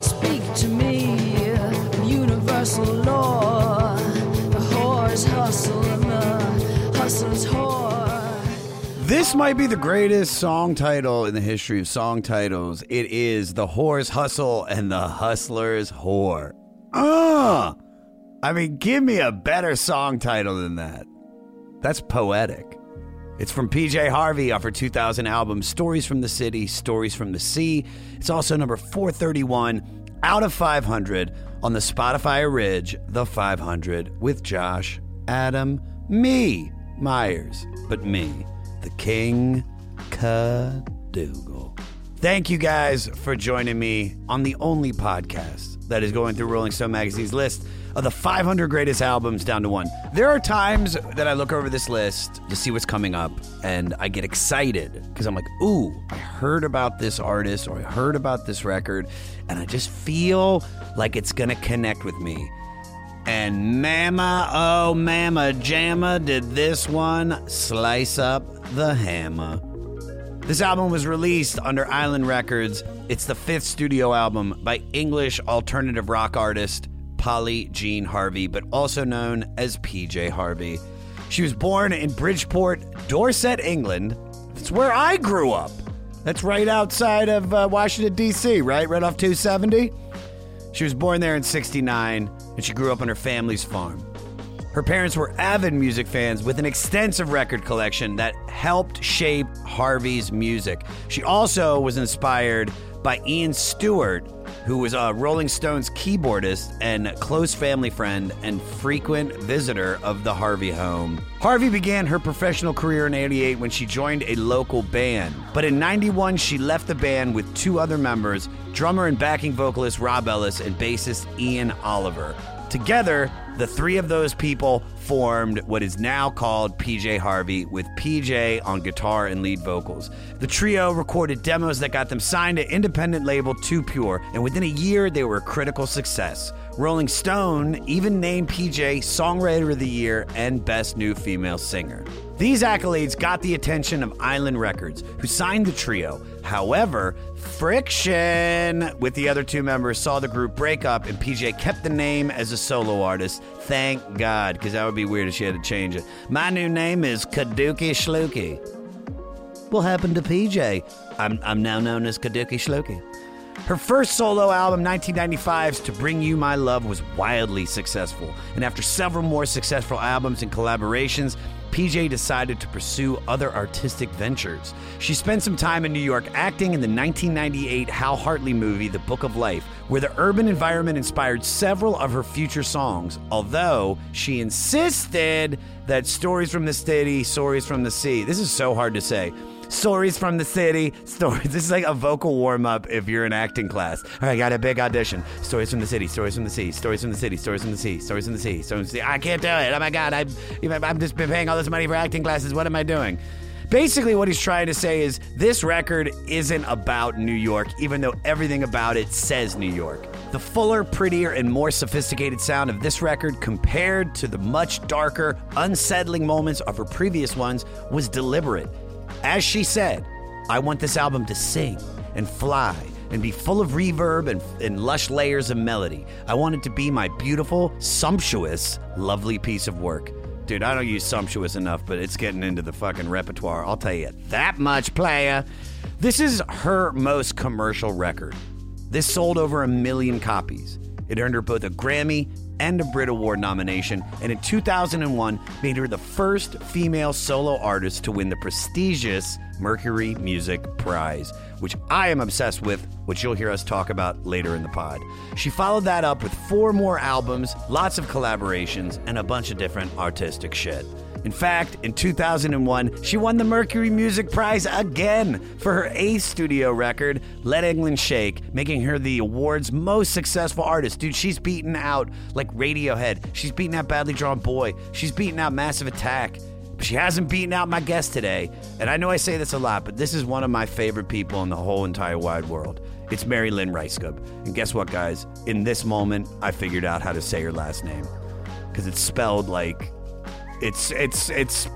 Speak to me universal law. The whores hustle and the hustlers whore. This might be the greatest song title in the history of song titles. It is The Whore's Hustle and the Hustler's Whore. Ah! I mean, give me a better song title than that. That's poetic. It's from PJ Harvey off her 2000 album Stories from the City, Stories from the Sea. It's also number 431 out of 500 on the Spotify Ridge, The 500 with Josh, Adam, me, Myers, but me, the King Cadogal. Thank you guys for joining me on the only podcast that is going through Rolling Stone Magazine's list of the 500 greatest albums down to one. There are times that I look over this list to see what's coming up and I get excited because I'm like, ooh, I heard about this artist or I heard about this record and I just feel like it's going to connect with me. And mama, oh mama, jamma, did this one slice up the hammer. This album was released under Island Records. It's the fifth studio album by English alternative rock artist Polly Jean Harvey, but also known as PJ Harvey. She was born in Bridgeport, Dorset, England. That's where I grew up. That's right outside of uh, Washington, D.C., right? Right off 270. She was born there in 69, and she grew up on her family's farm. Her parents were avid music fans with an extensive record collection that helped shape Harvey's music. She also was inspired by Ian Stewart, who was a Rolling Stones keyboardist and close family friend and frequent visitor of the Harvey home. Harvey began her professional career in 88 when she joined a local band. But in 91, she left the band with two other members drummer and backing vocalist Rob Ellis and bassist Ian Oliver. Together, the three of those people formed what is now called PJ Harvey, with PJ on guitar and lead vocals. The trio recorded demos that got them signed to independent label Too Pure, and within a year, they were a critical success. Rolling Stone even named PJ Songwriter of the Year and Best New Female Singer. These accolades got the attention of Island Records, who signed the trio. However, friction with the other two members saw the group break up, and PJ kept the name as a solo artist. Thank God, because that would be weird if she had to change it. My new name is Kaduki Shluki. What happened to PJ? I'm, I'm now known as Kaduki Shluki. Her first solo album, 1995's To Bring You My Love, was wildly successful. And after several more successful albums and collaborations, PJ decided to pursue other artistic ventures. She spent some time in New York acting in the 1998 Hal Hartley movie, The Book of Life, where the urban environment inspired several of her future songs, although she insisted that Stories from the City, Stories from the Sea, this is so hard to say. Stories from the city. Stories. This is like a vocal warm up if you're in acting class. All right, I got a big audition. Stories from the city. Stories from the sea. Stories from the city. Stories from the sea. Stories from the sea. Stories from the sea. I can't do it. Oh my god! I, I'm just been paying all this money for acting classes. What am I doing? Basically, what he's trying to say is this record isn't about New York, even though everything about it says New York. The fuller, prettier, and more sophisticated sound of this record, compared to the much darker, unsettling moments of her previous ones, was deliberate. As she said, I want this album to sing and fly and be full of reverb and, and lush layers of melody. I want it to be my beautiful, sumptuous, lovely piece of work. Dude, I don't use sumptuous enough, but it's getting into the fucking repertoire. I'll tell you that much, playa. This is her most commercial record. This sold over a million copies. It earned her both a Grammy and a Brit Award nomination, and in 2001 made her the first female solo artist to win the prestigious Mercury Music Prize, which I am obsessed with, which you'll hear us talk about later in the pod. She followed that up with four more albums, lots of collaborations, and a bunch of different artistic shit. In fact, in 2001, she won the Mercury Music Prize again for her eighth studio record, Let England Shake, making her the award's most successful artist. Dude, she's beaten out like Radiohead. She's beaten out Badly Drawn Boy. She's beaten out Massive Attack. But she hasn't beaten out my guest today. And I know I say this a lot, but this is one of my favorite people in the whole entire wide world. It's Mary Lynn Rajskub. And guess what, guys? In this moment, I figured out how to say her last name. Because it's spelled like it's it's it's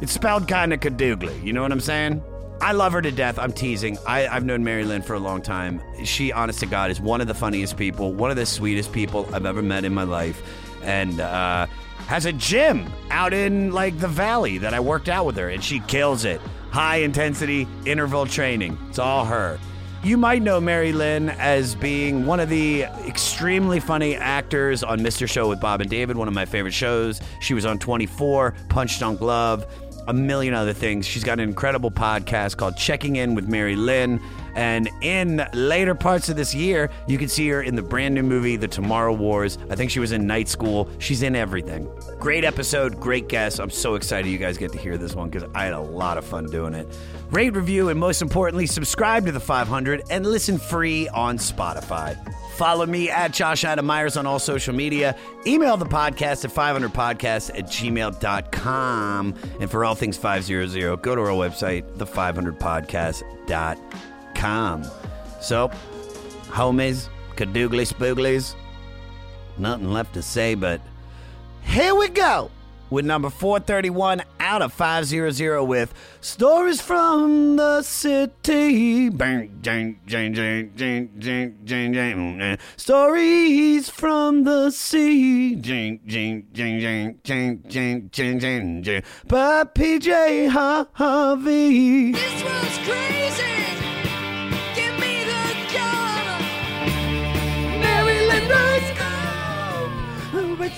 it's spelled kind of cadoogly. You know what I'm saying? I love her to death. I'm teasing. I, I've known Mary Lynn for a long time. She, honest to God, is one of the funniest people, one of the sweetest people I've ever met in my life, and uh, has a gym out in like the valley that I worked out with her, and she kills it. High intensity interval training. It's all her. You might know Mary Lynn as being one of the extremely funny actors on Mr. Show with Bob and David, one of my favorite shows. She was on 24, Punch Drunk Love, a million other things. She's got an incredible podcast called Checking In with Mary Lynn. And in later parts of this year, you can see her in the brand new movie, The Tomorrow Wars. I think she was in Night School. She's in everything. Great episode, great guest. I'm so excited you guys get to hear this one because I had a lot of fun doing it. Rate, review, and most importantly, subscribe to the 500 and listen free on Spotify. Follow me at Josh Adam Myers on all social media. Email the podcast at 500podcast at gmail.com. And for all things 500, go to our website, the500podcast.com. So, homies, cadoogly spooglies, nothing left to say, but here we go with number 431 out of 500 with Stories from the City. Stories from the Sea. By PJ Harvey. This was crazy.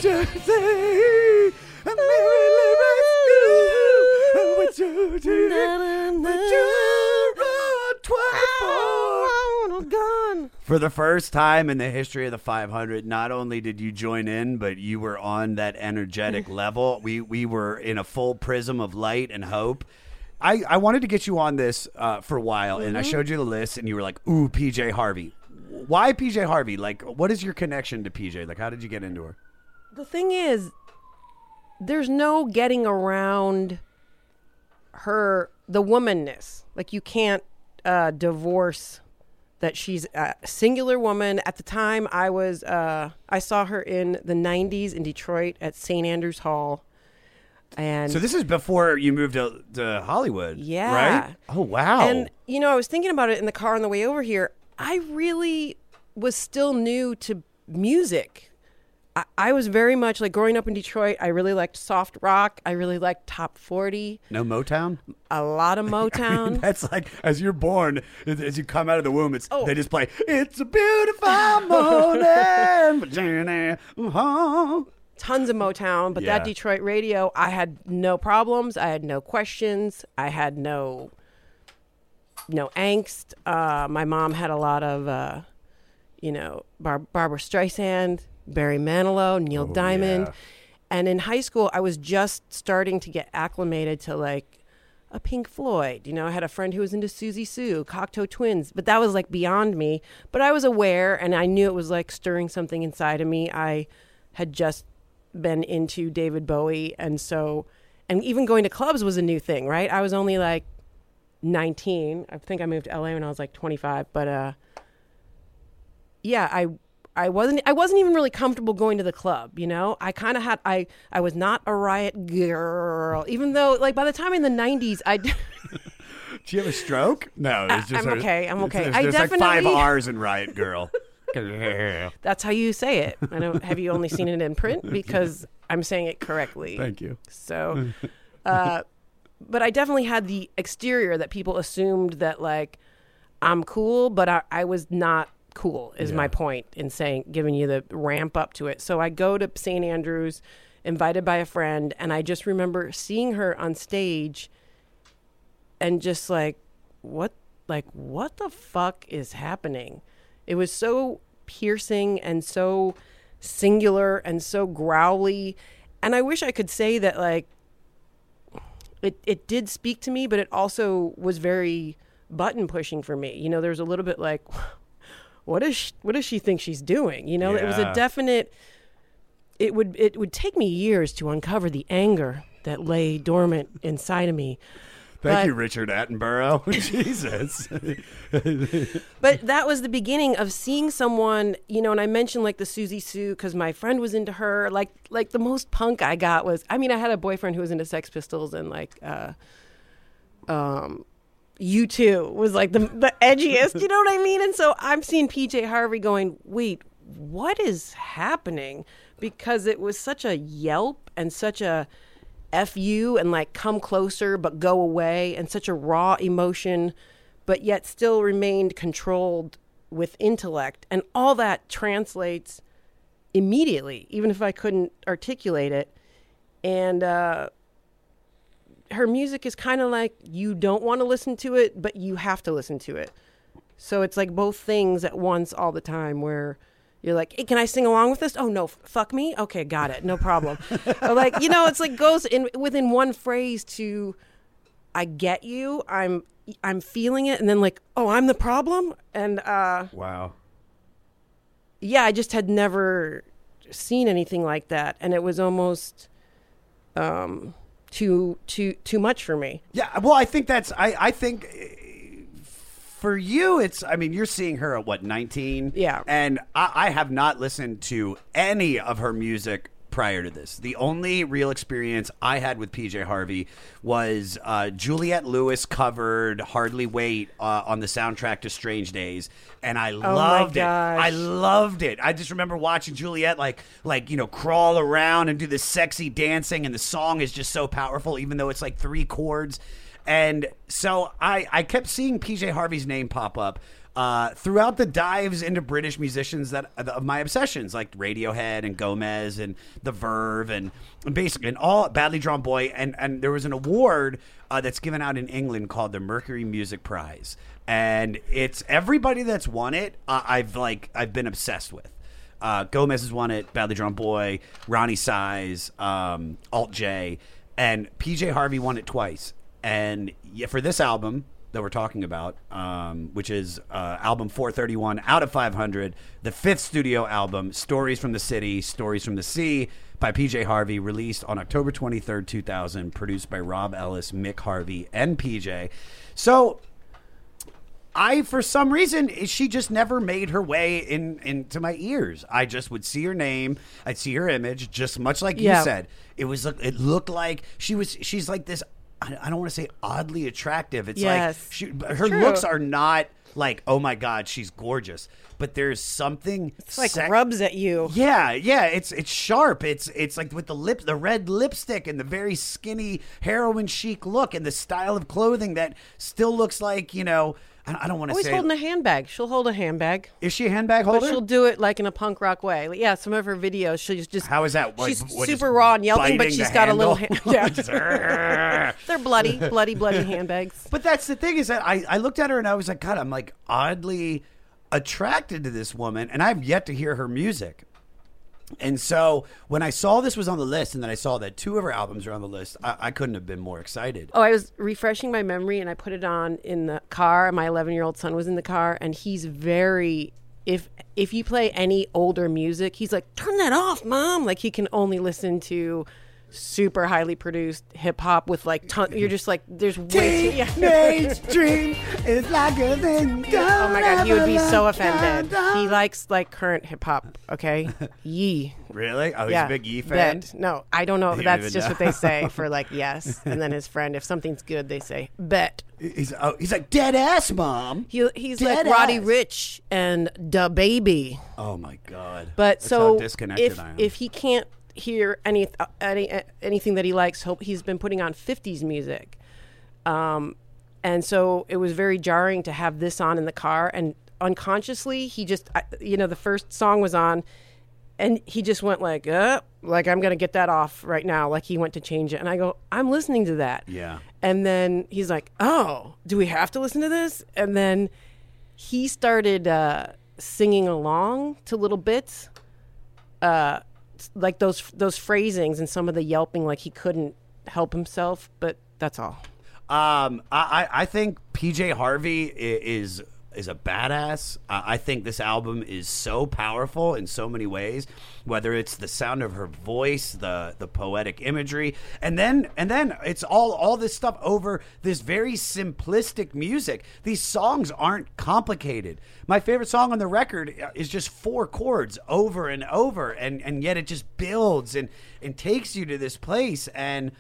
Jersey you say? Maryland Rice What you do? What you run 24? gun. For the first time in the history of the 500, not only did you join in, but you were on that energetic level. We we were in a full prism of light and hope. I, I wanted to get you on this uh, for a while, and I showed you the list, and you were like, "Ooh, PJ Harvey." Why PJ Harvey? Like, what is your connection to PJ? Like, how did you get into her? The thing is, there's no getting around her the womanness. Like you can't uh, divorce that she's a singular woman. At the time, I was uh, I saw her in the '90s in Detroit at St. Andrews Hall, and So this is before you moved to, to Hollywood, Yeah. Right? Oh wow! And you know, I was thinking about it in the car on the way over here. I really was still new to music. I, I was very much like growing up in Detroit. I really liked soft rock. I really liked top forty. no Motown. A lot of Motown. That's like as you're born, as- you come out of the womb, it's Oh. they just play "It's a Beautiful Morning." Uh-huh. tons of Motown, but Yeah. that Detroit radio, I had no problems. I had no questions. I had no no angst. Uh, my mom had a lot of, uh, you know, Bar- Barbara Streisand, Barry Manilow, Neil Diamond, yeah. and in high school, I was just starting to get acclimated to like a Pink Floyd. You know, I had a friend who was into Siouxsie Sioux, Cocteau Twins, but that was like beyond me. But I was aware and I knew it was like stirring something inside of me. I had just been into David Bowie. And so, and even going to clubs was a new thing, right? I was only like 19. I think I moved to LA when I was like 25. But, uh, yeah, I, I wasn't I wasn't even really comfortable going to the club, you know? I kind of had I I was not a riot girl even though like by the time in the 90s I Do you have a stroke? No, it's just I'm there's- okay, I'm okay. There's, I there's like five R's in Riot Girl. That's how you say it. I don't have you only seen it in print because I'm saying it correctly. Thank you. So, uh, but I definitely had the exterior that people assumed that like I'm cool, but I, I was not cool. Is my point in saying giving you the ramp up to it. So I go to St. Andrews, invited by a friend, and I just remember seeing her on stage, and just like, what, like what the fuck is happening? It was so piercing and so singular and so growly. And I wish I could say that, like, it it did speak to me, but it also was very button pushing for me. You know, there's a little bit like, what is she, what does she think she's doing? You know, it was a definite. It would it would take me years to uncover the anger that lay dormant inside of me. Thank But- you, Richard Attenborough. Jesus. But that was the beginning of seeing someone, you know, and I mentioned like the Siouxsie Sioux because my friend was into her. Like, like the most punk I got was, I mean, I had a boyfriend who was into Sex Pistols and like, uh, um, U2 was like the the edgiest, you know what I mean? And so I'm seeing PJ Harvey going, wait, what is happening? Because it was such a yelp and such a F you and like come closer but go away and such a raw emotion, but yet still remained controlled with intellect. And all that translates immediately, even if I couldn't articulate it. And uh, her music is kind of like you don't want to listen to it, but you have to listen to it. So it's like both things at once all the time where you're like, hey, can I sing along with this? Oh, no, f- fuck me? Okay, got it. No problem. like, you know, it's like goes in within one phrase to I get you. I'm I'm feeling it and then like, oh, I'm the problem? And uh wow. yeah, I just had never seen anything like that and it was almost um too too too much for me. Yeah, well, I think that's. I, I think uh, for you, it's. I mean, you're seeing her at what 19. Yeah. and I, I have not listened to any of her music prior to this. The only real experience I had with PJ Harvey was uh, Juliette Lewis covered "Hardly Wait" uh, on the soundtrack to Strange Days, and I loved it. I loved it. I just remember watching Juliette like like you know crawl around and do this sexy dancing, and the song is just so powerful, even though it's like three chords. And so I I kept seeing PJ Harvey's name pop up. Uh, throughout the dives into British musicians that of my obsessions, like Radiohead and Gomez and The Verve and, and basically and all Badly Drawn Boy, and and there was an award uh, that's given out in England called the Mercury Music Prize, and it's everybody that's won it. Uh, I've like I've been obsessed with. Uh, Gomez has won it, Badly Drawn Boy, Roni Size, um, Alt J, and PJ Harvey won it twice. And yeah, for this album that we're talking about, um, which is uh, album 431 out of 500, the fifth studio album, Stories from the City, Stories from the Sea, by PJ Harvey, released on October 23rd, 2000, produced by Rob Ellis, Mick Harvey, and PJ. So I, for some reason, she just never made her way in into my ears. I just would see her name, I'd see her image, just much like Yeah. you said. It was, it looked like she was. She's like this. I I don't want to say oddly attractive. It's Yes. like she, her True. looks are not like, oh my god, she's gorgeous. But there's something It's like rubs at you. yeah, yeah, it's it's sharp. It's it's like with the lip, the red lipstick, and the very skinny heroin chic look, and the style of clothing that still looks like you know. I, don't want to Always say. holding a handbag. She'll hold a handbag. is she a handbag holder? But she'll do it like in a punk rock way. Like, yeah, some of her videos, she'll just, How is that? What- she's what, super raw and yelping, but she's got a little handle? hand. Yeah, they're bloody, bloody, bloody handbags. But that's the thing is that I, I looked at her and I was like, God, I'm like oddly attracted to this woman, and I've yet to hear her music. And so when I saw this was on the list, and then I saw that two of her albums are on the list, I, I couldn't have been more excited. Oh, I was refreshing my memory and I put it on in the car. My 11 year old son was in the car and he's very. If if you play any older music, he's like, turn that off, mom. Like he can only listen to super highly produced hip hop with like ton- you're just like there's way too yeah. Mainstream is like a thing. Oh my god, he would be so offended. He likes like current hip hop. Okay, Yee. Really? Oh, he's yeah, a big Yee fan. Bet. No, I don't know. You don't That's just know. what they say for like yes, and then his friend. If something's good, they say bet. He's oh, he's like dead ass mom. He, he's Dead like Roddy ass. Rich and DaBaby. Oh my god. But That's so disconnected if I am. if he can't hear any, uh, any uh, anything that he likes, he's been putting on '50s music. Um, and so it was very jarring to have this on in the car, and unconsciously he just, you know, the first song was on, and he just went like, uh, like I'm gonna get that off right now. Like he went to change it, and I go, I'm listening to that. Yeah. And then he's like, "Oh, do we have to listen to this?" And then he started uh, singing along to little bits, uh, like those those phrasings and some of the yelping, like he couldn't help himself. But That's all. Um, I, I think PJ Harvey is is a badass. Uh, I think this album is so powerful in so many ways. Whether it's the sound of her voice, the the poetic imagery, and then and then it's all all this stuff over this very simplistic music. These songs aren't complicated. My favorite song on the record uh, is just four chords over and over, and and yet it just builds and and takes you to this place and.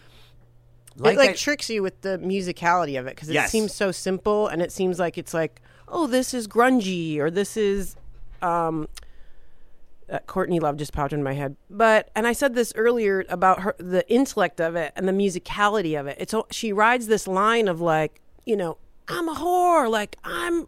it like I- tricks you with the musicality of it because it Yes. seems so simple and it seems like it's like oh this is grungy or this is um uh, Courtney Love just popped in my head. But and I said this earlier about her the intellect of it and the musicality of it. It's she rides this line of like you know I'm a whore like I'm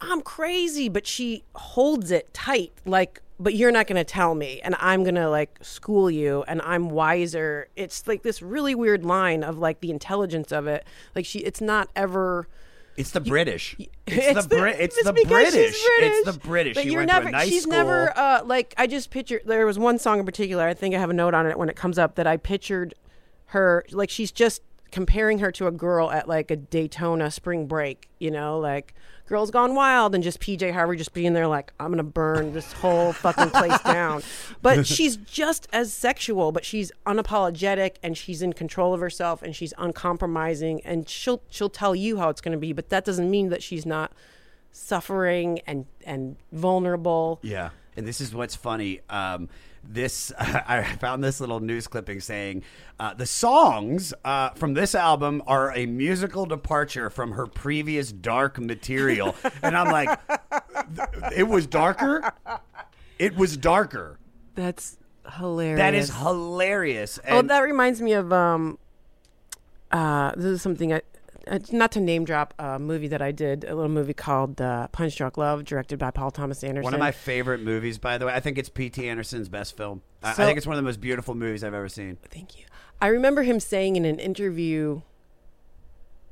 I'm crazy but she holds it tight like but you're not going to tell me and I'm going to like school you and I'm wiser. It's like this really weird line of like the intelligence of it. Like she it's not ever It's the British. It's, it's the, Brit. It's, the because she's British. It's the British. But She you're went never. to a nice she's school. never uh, like. I just picture. There was one song in particular. I think I have a note on it when it comes up that I pictured her like she's just comparing her to a girl at like a Daytona spring break. You know, like girls gone wild and just PJ Harvey just being there like I'm gonna burn this whole fucking place down. But she's just as sexual, but she's unapologetic and she's in control of herself and she's uncompromising and she'll she'll tell you how it's gonna be. But that doesn't mean that she's not suffering and and vulnerable. Yeah, and this is what's funny. Um, this I found this little news clipping saying uh, the songs uh, from this album are a musical departure from her previous dark material, and I'm like, it was darker. It was darker. That's hilarious. That is hilarious. Oh, that reminds me of um, uh, this is something I, uh, not to name drop a movie that I did, a little movie called uh, Punch Drunk Love, directed by Paul Thomas Anderson. one of my favorite movies, by the way. I think it's P.T. Anderson's best film. I, I think it's one of the most beautiful movies I've ever seen. Thank you. I remember him saying in an interview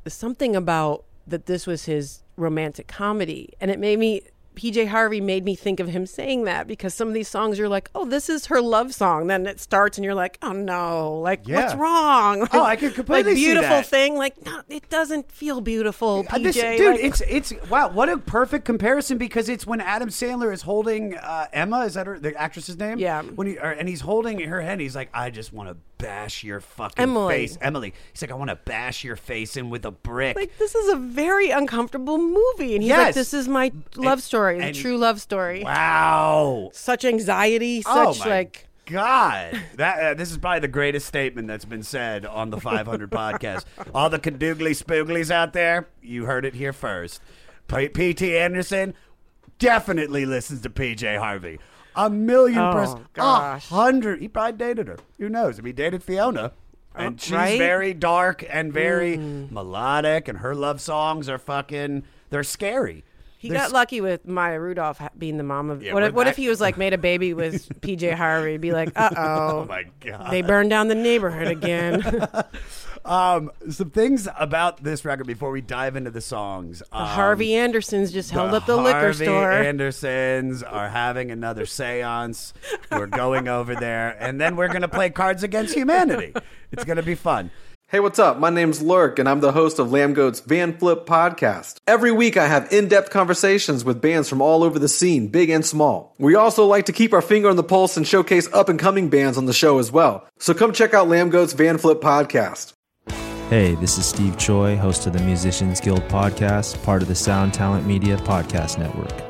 something about that this was his romantic comedy, and it made me. PJ Harvey made me think of him saying that because some of these songs you're like, oh, this is her love song. Then it starts and you're like, oh no, like what's Yeah. wrong? Oh, I could completely like beautiful thing. Like no, it doesn't feel beautiful. PJ, this- dude, Like, it's it's wow, what a perfect comparison because it's when Adam Sandler is holding uh, Emma, is that her the actress's name? Yeah. When he and he's holding her head, he's like, I just want to bash your fucking Emily. face, Emily. He's like, I want to bash your face in with a brick. like this is a very uncomfortable movie, and he's Yes. like, this is my love story, the true love story. wow. Such anxiety, oh such my like. God, that uh, this is probably the greatest statement that's been said on the 500 podcast. All the cadoogly spooglies out there, you heard it here first. P- P.T. Anderson definitely listens to P.J. Harvey. A million Oh, percent, a gosh. hundred. He probably dated her. Who knows? If he dated Fiona, and Oh, she's right? very dark and very hmm. melodic, and her love songs are fucking. They're scary. He They're got lucky with Maya Rudolph being the mom of. Yeah, what, if, what if he was like made a baby with PJ Harvey? Be like, uh oh, Oh my god! they burned down the neighborhood again. Um, some things about this record before we dive into the songs. Um, Harvey Andersons just held up the liquor store. Harvey. Andersons are having another seance. We're going over there, and then we're going to play Cards Against Humanity. It's going to be fun. Hey, what's up? My name's Lurk, and I'm the host of Lambgoat's Van Flip podcast. Every week, I have in depth conversations with bands from all over the scene, big and small. We also like to keep our finger on the pulse and showcase up and coming bands on the show as well. So come check out Lambgoat's Van Flip podcast. Hey, this is Steve Choi, host of the Musicians Guild podcast, part of the Sound Talent Media Podcast Network.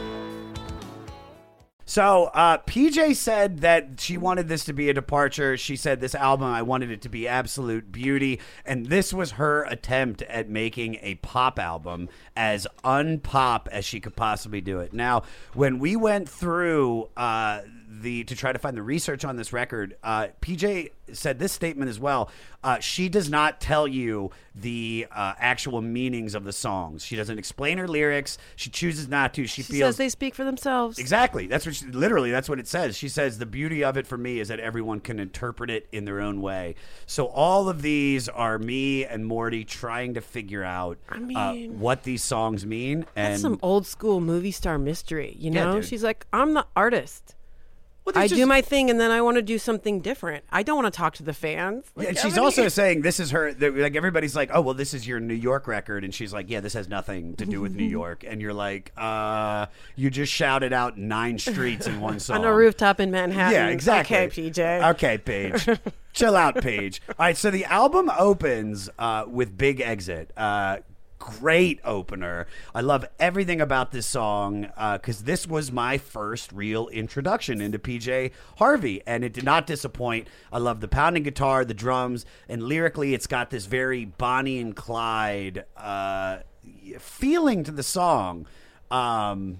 So uh, PJ said that she wanted this to be a departure. She said this album, I wanted it to be absolute beauty, and this was her attempt at making a pop album as unpop as she could possibly do it. Now, when we went through uh, the to try to find the research on this record, uh, PJ said this statement as well. Uh, she does not tell you the uh, actual meanings of the songs. She doesn't explain her lyrics. She chooses not to. She, She feels says they speak for themselves. Exactly. That's what she, literally that's what it says. She says the beauty of it for me is that everyone can interpret it in their own way. So all of these are me and Morty trying to figure out I uh, mean- what these songs mean. And That's some old school movie star mystery, you know? dude. She's like, I'm the artist. Well, I there's do my thing and then I want to do something different. I don't want to talk to the fans. Like, Yeah, and she's many- also saying this is her. Like everybody's like, oh well, this is your New York record, and she's like, yeah, this has nothing to do with New York. And you're like, uh, you just shouted out nine streets in one song on a rooftop in Manhattan. Yeah, exactly. Okay, PJ. Okay, Paige. Chill out, Paige. All right, so the album opens uh, with Big Exit. Uh, great opener. I love everything about this song because this was my first real introduction into PJ Harvey, and it did not disappoint. I love the pounding guitar, the drums, and lyrically, it's got this very Bonnie and Clyde uh, feeling to the song. Um,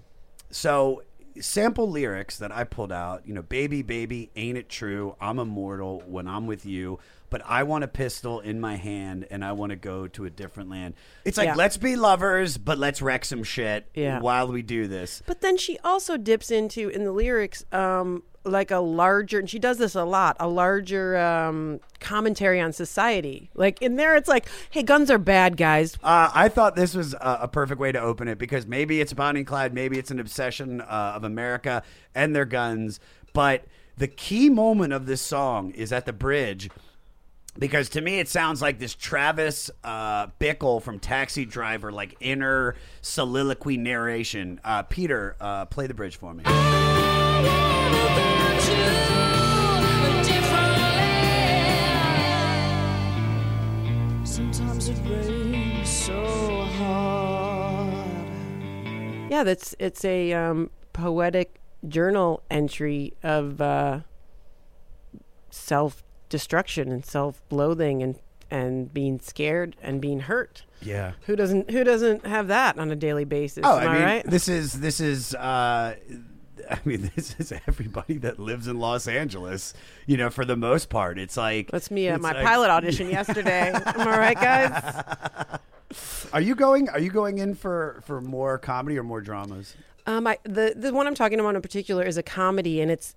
so sample lyrics that I pulled out, you know, baby, baby, ain't it true? I'm immortal when I'm with you, but I want a pistol in my hand and I want to go to a different land. It's like, Yeah. let's be lovers, but let's wreck some shit Yeah. while we do this. But then she also dips into in the lyrics, um, like a larger, and she does this a lot, a larger um, commentary on society. Like in there, it's like, hey, guns are bad, guys. Uh, I thought this was a, a perfect way to open it because maybe it's Bonnie and Clyde, maybe it's an obsession uh, of America and their guns. But the key moment of this song is at the bridge because to me it sounds like this Travis uh, Bickle from Taxi Driver, like inner soliloquy narration. Uh, Peter, uh, play the bridge for me. Sometimes it rains so hard. Yeah, that's it's a um, poetic journal entry of uh, self destruction and self loathing and and being scared and being hurt. Yeah. Who doesn't who doesn't have that on a daily basis? Oh, Am I I, mean, right? this is this is. Uh, I mean, this is everybody that lives in Los Angeles. You know, for the most part, it's like That's me at my like- pilot audition yesterday. Am I right, guys? Are you going? Are you going in for for more comedy or more dramas? Um, I, the the one I'm talking about in particular is a comedy, and it's.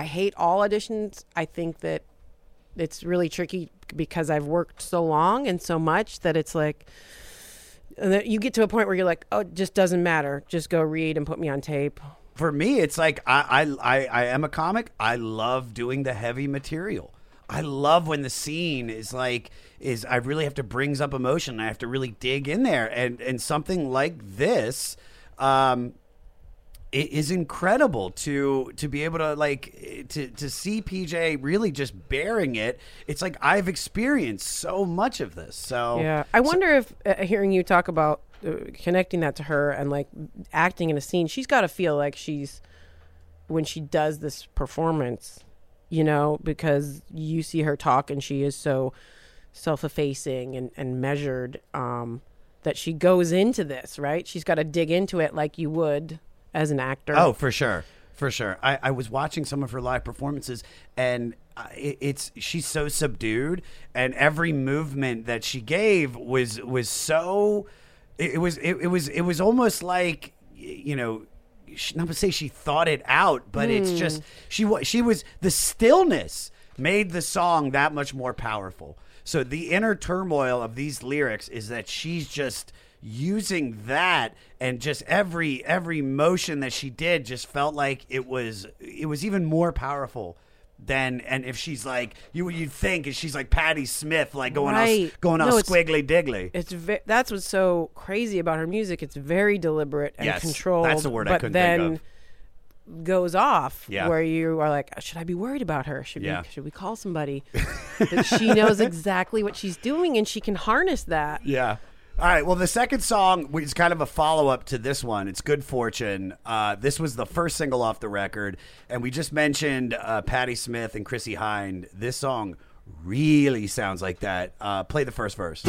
I hate all auditions. I think that it's really tricky because I've worked so long and so much that it's like. You get to a point where you're like, oh, it just doesn't matter. Just go read and put me on tape. For me, it's like I I I, I am a comic. I love doing the heavy material. I love when the scene is like is I really have to brings up emotion. I have to really dig in there, and and something like this. Um, it is incredible to to be able to like to to see PJ really just bearing it. It's like I've experienced so much of this. So Yeah, I wonder if uh, hearing you talk about uh, connecting that to her and like acting in a scene, she's got to feel like she's when she does this performance, you know, because you see her talk and she is so self-effacing and and measured um, that she goes into this right. She's got to dig into it like you would as an actor. Oh, for sure, for sure. I, I was watching some of her live performances, and uh, it, it's she's so subdued, and every movement that she gave was was so. It, it was it, it was it was almost like you know. Not to say she thought it out, but it's just she was she was the stillness made the song that much more powerful. So the inner turmoil of these lyrics is that she's just using that and just every every motion that she did just felt like it was it was even more powerful than and if she's like you you'd think is she's like Patti Smith like going all Right. going No, squiggly diggly. It's ve- that's what's so crazy about her music. It's very deliberate and Yes, controlled. that's the word I but couldn't then think goes off Yeah. where you are like, should I be worried about her? Should Yeah. we should we call somebody? she knows exactly what she's doing and she can harness that. Yeah. All right. Well, the second song is kind of a follow up to this one. It's Good Fortune. Uh, this was the first single off the record. And we just mentioned uh, Patti Smith and Chrissie Hynde. This song really sounds like that. Uh, play the first verse.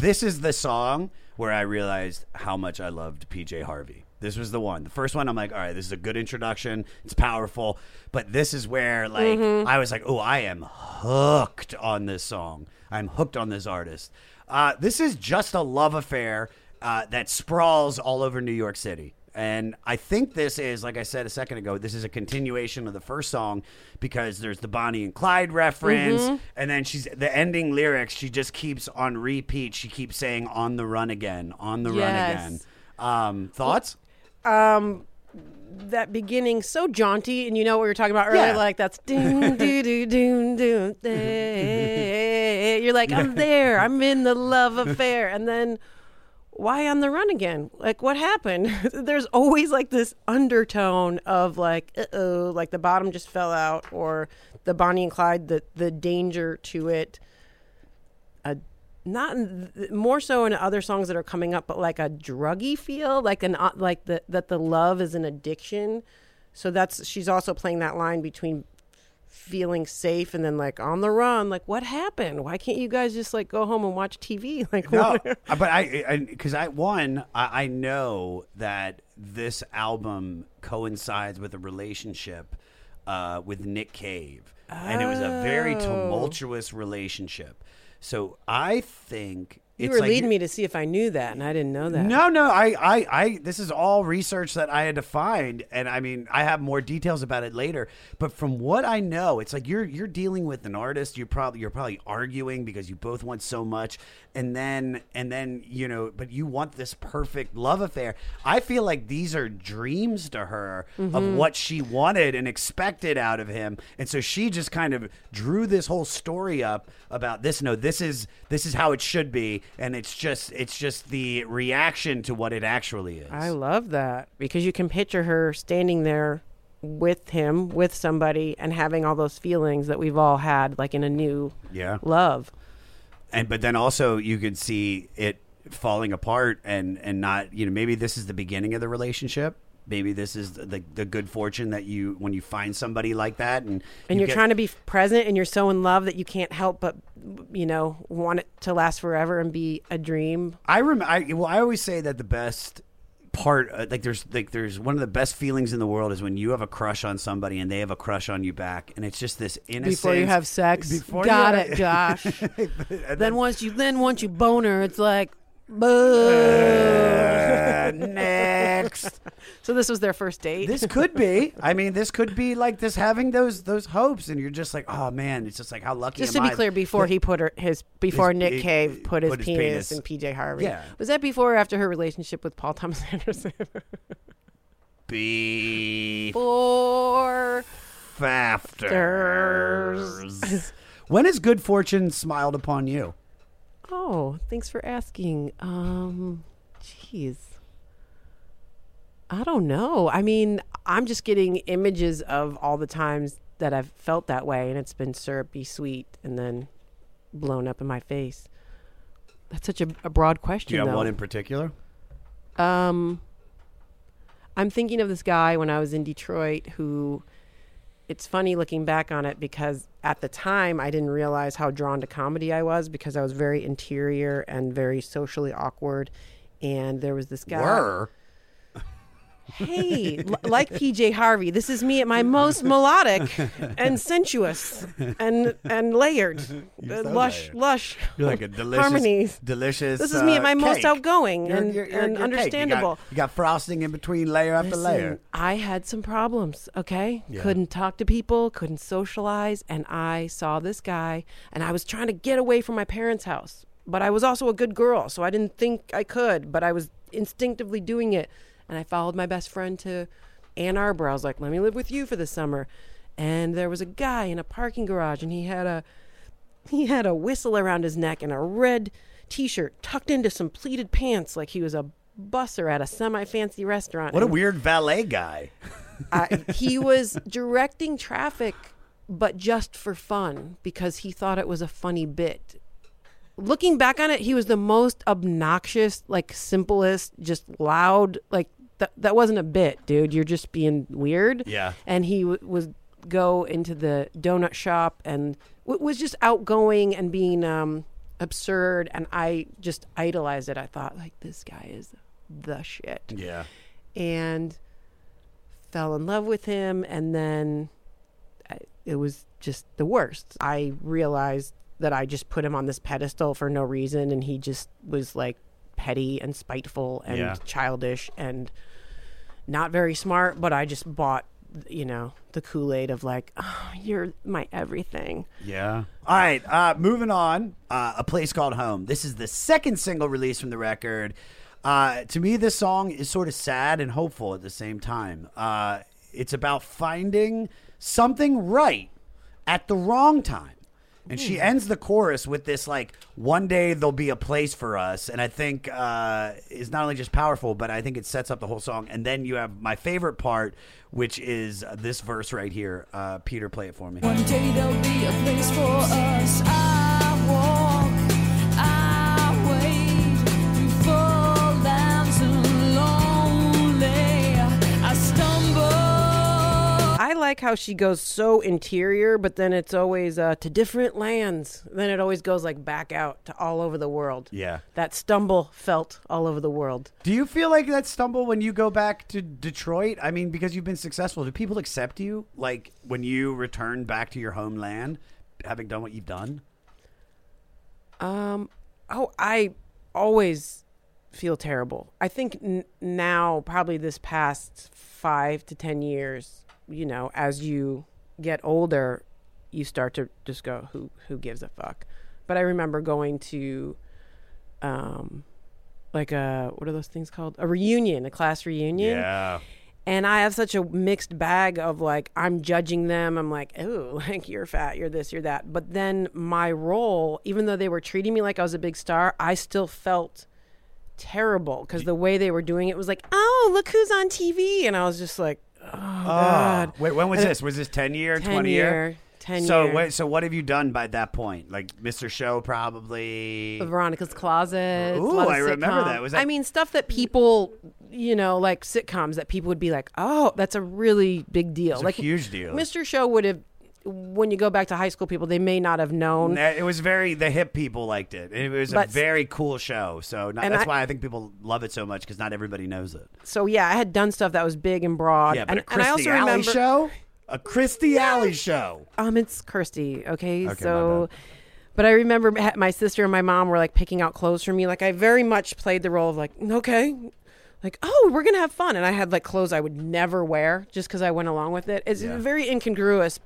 This is the song where I realized how much I loved PJ Harvey. This was the one. The first one, I'm like, all right, this is a good introduction. It's powerful. But this is where, like, I was like, oh, I am hooked on this song. I'm hooked on this artist. Uh, this is just a love affair uh, that sprawls all over New York City. And I think this is, like I said a second ago, this is a continuation of the first song because there's the Bonnie and Clyde reference, and then she's the ending lyrics. She just keeps on repeat. She keeps saying "on the run again, on the run again." Um, thoughts? Um that beginning so jaunty and you know what we were talking about earlier Yeah. like that's doom doo doo doom doom eh. you're like i'm there. I'm in the love affair. And then why on the run again? Like what happened? There's always like this undertone of like uh-oh like the bottom just fell out or the bonnie and clyde the the danger to it. A not in more so in other songs that are coming up, but like a druggy feel, like an uh, like the that the love is an addiction. So that's she's also playing that line between feeling safe and then like on the run. Like what happened? Why can't you guys just like go home and watch TV? Like No, uh, but I because I, one I, I know that this album coincides with a relationship uh, with Nick Cave, and it was a very Oh. tumultuous relationship. So I think you were like leading me to see if I knew that, and I didn't know that. No, no, I, I, I, this is all research that I had to find, and I mean, I have more details about it later. But from what I know, it's like you're you're dealing with an artist. You're probably you're probably arguing because you both want so much, and then and then you know, but you want this perfect love affair. I feel like these are dreams to her of mm-hmm. what she wanted and expected out of him, and so she just kind of drew this whole story up about this. No, this is this is how it should be, and it's just it's just the reaction to what it actually is. I love that because you can picture her standing there with him, with somebody, and having all those feelings that we've all had, like in a new yeah, love. and but then also you could see it falling apart, and and not you know maybe this is the beginning of the relationship. Maybe this is the the good fortune that you when you find somebody like that, and and you you're get- trying to be present and you're so in love that you can't help but you know want it to last forever and be a dream I rem. I well, I always say that the best part, uh, like there's like there's one of the best feelings in the world is when you have a crush on somebody and they have a crush on you back, and it's just this innocence. before you have sex Before got you- it josh And then once you then once you boner it's like Uh, next. so this was their first date This could be. I mean, this could be like this having those those hopes, and you're just like, oh man, it's just like how lucky. just am to be I clear before he put her his before His- nick he- cave put his, put his penis, penis. in pj harvey Yeah. was that before or after her relationship with paul thomas anderson be or fafters. when has good fortune smiled upon you? Oh, thanks for asking. Um, jeez. I don't know. I mean, I'm just getting images of all the times that I've felt that way, and it's been syrupy sweet and then blown up in my face. That's such a, a broad question. Do you have though. one in particular? Um, I'm thinking of this guy when I was in Detroit who it's funny looking back on it because at the time I didn't realize how drawn to comedy I was because I was very interior and very socially awkward. And there was this guy. Were Hey, l- like PJ Harvey, this is me at my most melodic and sensuous and and layered, Uh, so lush, layered. lush You're like a delicious, harmonies. delicious. This is me at uh, my most outgoing You're- and, you're- you're- and cake. You got- understandable. You got, frosting in between layer after layer. I had some problems, okay? Yeah. Couldn't talk to people, couldn't socialize, and I saw this guy and I was trying to get away from my parents' house. But I was also a good girl, so I didn't think I could, but I was instinctively doing it. And I followed my best friend to Ann Arbor. I was like, "Let me live with you for the summer." And there was a guy in a parking garage and he had a he had a whistle around his neck and a red t-shirt tucked into some pleated pants like he was a busser at a semi-fancy restaurant. What a weird valet guy. I, he was directing traffic, but just for fun because he thought it was a funny bit. Looking back on it, he was the most obnoxious, like simplest, just loud. Like that. That wasn't a bit, dude. You're just being weird. Yeah. And he w- was go into the donut shop and w- was just outgoing and being um, absurd, and I just idolized it. I thought like this guy is the shit, Yeah. and fell in love with him, and then I, it was just the worst. I realized that I just put him on this pedestal for no reason, and he just was like petty and spiteful and Yeah. childish and not very smart. But I just bought, you know, the Kool Aid of like, oh, you're my everything. Yeah. All right. Uh, moving on. Uh, a place called home. This is the second single released from the record. Uh, to me, this song is sort of sad and hopeful at the same time. Uh, it's about finding something right at the wrong time. And she ends the chorus with this like, "One day there'll be a place for us," and I think uh, is not only just powerful, but I think it sets up the whole song. And then you have my favorite part, which is this verse right here. Uh, Peter, play it for me. One day there'll be a place for us. I like how she goes so interior, but then it's always uh, to different lands. Then it always goes like back out to all over the world. Yeah. That stumble felt all over the world. Do you feel like that stumble when you go back to Detroit? I mean, because you've been successful, do people accept you? Like when you return back to your homeland, having done what you've done? Um, oh, I always feel terrible. I think n- now, probably this past five to 10 years, you know, as you get older, you start to just go, who, who gives a fuck? But I remember going to, um, like a, what are those things called? A reunion, a class reunion. Yeah. And I have such a mixed bag of like, I'm judging them. I'm like, oh, like you're fat, you're this, you're that. But then my role, even though they were treating me like I was a big star, I still felt terrible because the way they were doing it was like, oh, look who's on TV. And I was just like, Oh, oh, God. Wait, when was this? Was this 10 year, 10 20 year, year? 10 so year. wait, so what have you done by that point? Like Mr. Show probably. Veronica's Closet. Ooh, I remember that. Was that- I mean, stuff that people, you know, like sitcoms that people would be like, oh, that's a really big deal. It's a like huge deal. Mr. Show would have, when you go back to high school, people they may not have known. It was very the hip people liked it. It was a very cool show. So not, that's I- why I think people love it so much because not everybody knows it. So yeah, I had done stuff that was big and broad. Yeah, but and, a and I Christy also Alley remember, show, a Christy Alley show. Um, it's Kirstie. Okay, my so. But I remember my sister and my mom were like picking out clothes for me. Like I very much played the role of like, okay, like oh, we're gonna have fun, and I had like clothes I would never wear just because I went along with it. It's Yeah. very incongruous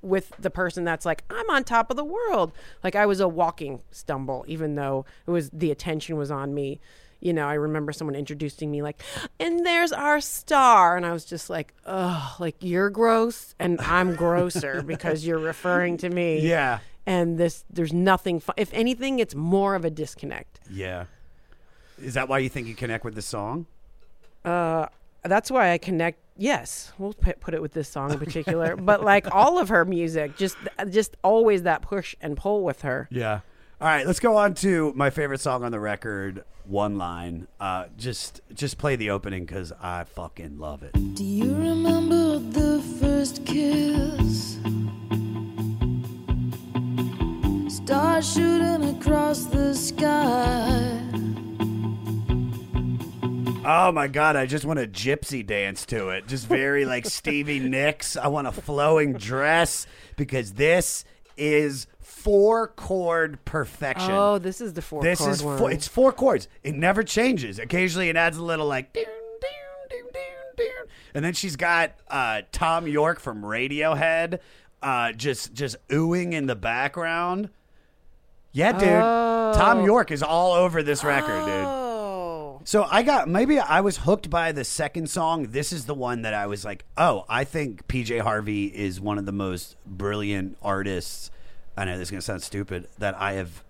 with the person that's like, I'm on top of the world. Like I was a walking stumble, even though it was the attention was on me. You know, I remember someone introducing me like, and there's our star, and I was just like, oh, like you're gross and I'm grosser because you're referring to me Yeah. and this there's nothing fu- if anything it's more of a disconnect Yeah. Is that why you think you connect with the song? uh that's why i connect yes we'll put, put it with this song in particular but like all of her music just just always that push and pull with her Yeah. All right, let's go on to my favorite song on the record, One Line. Uh, just just play the opening because I fucking love it. Do you remember the first kiss? Stars shooting across the sky. Oh my god, I just want a gypsy dance to it. Just very like Stevie Nicks. I want a flowing dress because this is four chord perfection. oh this is the four this chord is four, it's four chords. It never changes. Occasionally, it adds a little like, and then she's got uh, Thom Yorke from Radiohead, uh, just just oohing in the background. Yeah, dude. Thom Yorke is all over this record, dude. So I got maybe I was hooked by the second song. This is the one that I was like, oh, I think PJ Harvey is one of the most brilliant artists. I know this is gonna sound stupid that I have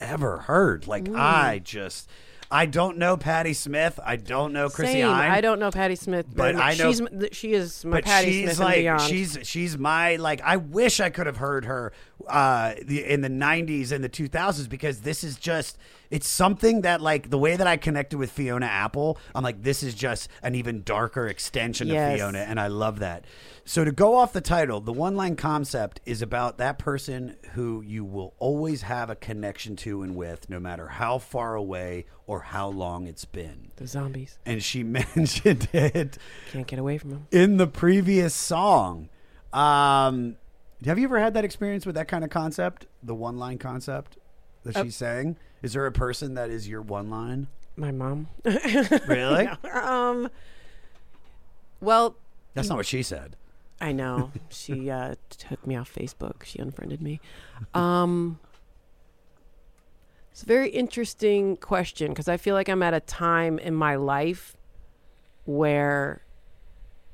ever heard. Like I just, I don't know Patti Smith. I don't know Chrissie Same. Hynde. I don't know Patti Smith, But much. I know- she's she is my but Patti she's Smith like she's she's my like I wish I could have heard her uh the, in the 90s and the 2000s because this is just It's something that like the way that I connected with Fiona Apple, I'm like, this is just an even darker extension Yes. of Fiona, and I love that. So to go off the title, the one line concept is about that person who you will always have a connection to and with, no matter how far away or how long it's been. The zombies And she mentioned it can't get away from them. in the previous song. Um, have you ever had that experience with that kind of concept, the one line concept that she's saying? Is there a person that is your one line? My mom. Really? um. Well, That's not what she said. I know. She uh, took me off Facebook. She unfriended me. Um, it's a very interesting question because I feel like I'm at a time in my life where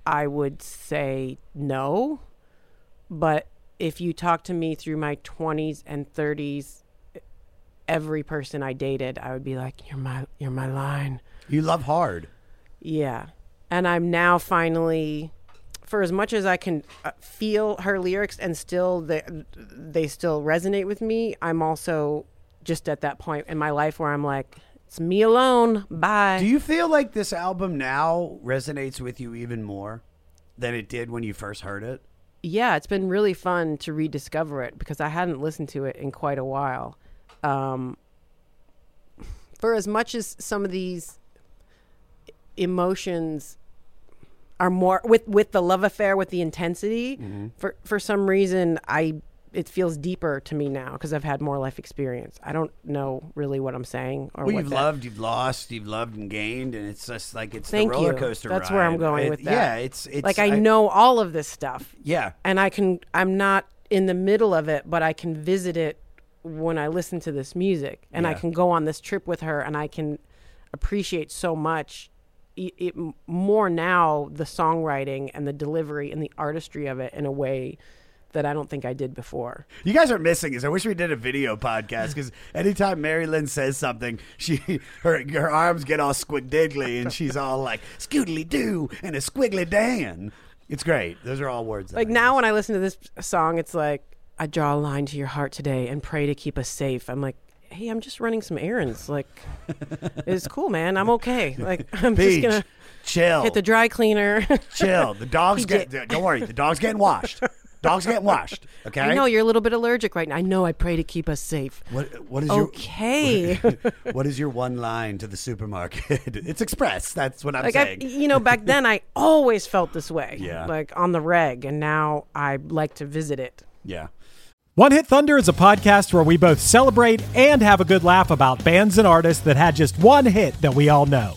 I would say no. But if you talk to me through my 20s and 30s, every person I dated, I would be like, "You're my, you're my line." You love hard. Yeah. And I'm now finally, for as much as I can uh, feel her lyrics and still they, they still resonate with me, I'm also just at that point in my life where I'm like, it's me alone. Bye. Do you feel like this album now resonates with you even more than it did when you first heard it? Yeah, it's been really fun to rediscover it because I hadn't listened to it in quite a while. Um, for as much as some of these emotions are more with with the love affair with the intensity, for for some reason I it feels deeper to me now because I've had more life experience. I don't know really what I'm saying or Well, what you've that- loved, you've lost, you've loved and gained, and it's just like it's Thank the roller you. coaster That's ride. where I'm going It- with that. Yeah, it's it's like I, know all of this stuff. Yeah, and I can I'm not in the middle of it, but I can visit it when I listen to this music, and I Yeah. can go on this trip with her, and I can appreciate so much. It, it more now the songwriting and the delivery and the artistry of it in a way that I don't think I did before. You guys are missing is I wish we did a video podcast because anytime Mary Lynn says something, she her her arms get all squiddiggly and she's all like scoodly doo and a squiggly dan. It's great. Those are all words. Like I now, when I listen to this song, it's like I draw a line to your heart today and pray to keep us safe. I'm like, hey, I'm just running some errands. Like, it's cool, man. I'm okay. Like, I'm Peach, just gonna chill, hit the dry cleaner. chill. The dog's get. Don't worry, the dog's getting washed. Dog's get washed. Okay. I know you're a little bit allergic right now. I know. I pray to keep us safe. What what is your Okay. what is your one line to the supermarket? it's express. That's what I'm like I, saying. you know, back then I always felt this way. Yeah. Like on the reg, and now I like to visit it. yeah. One Hit Thunder is a podcast where we both celebrate and have a good laugh about bands and artists that had just one hit that we all know.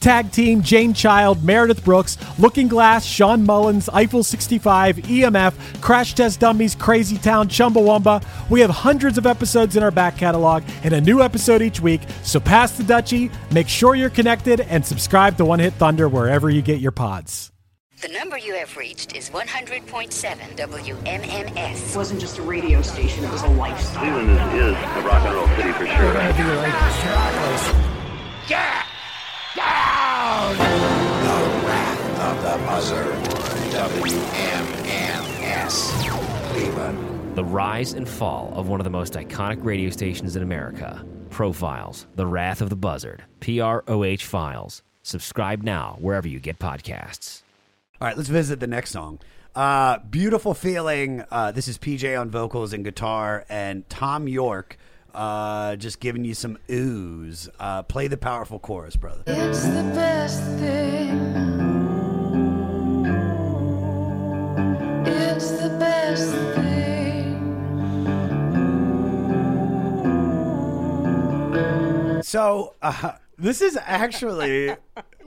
Tag Team, Jane Child, Meredith Brooks, Looking Glass, Shawn Mullins, Eiffel 65, EMF, Crash Test Dummies, Crazy Town, Chumbawamba. We have hundreds of episodes in our back catalog and a new episode each week, so pass the Dutchie, make sure you're connected, and subscribe to One Hit Thunder wherever you get your pods. The number you have reached is 100.7 WMMS. It wasn't just a radio station, it was a lifestyle. Cleveland is, is a rock and roll city for sure. The rise and fall of one of the most iconic radio stations in America. Profiles, The Wrath of the Buzzard, PROH Files. Subscribe now wherever you get podcasts. All right, let's visit the next song. Uh, beautiful feeling. Uh, this is PJ on vocals and guitar, and Thom Yorke uh, just giving you some ooze. Uh, play the powerful chorus, brother. It's the best thing. It's the best thing. So uh, this is actually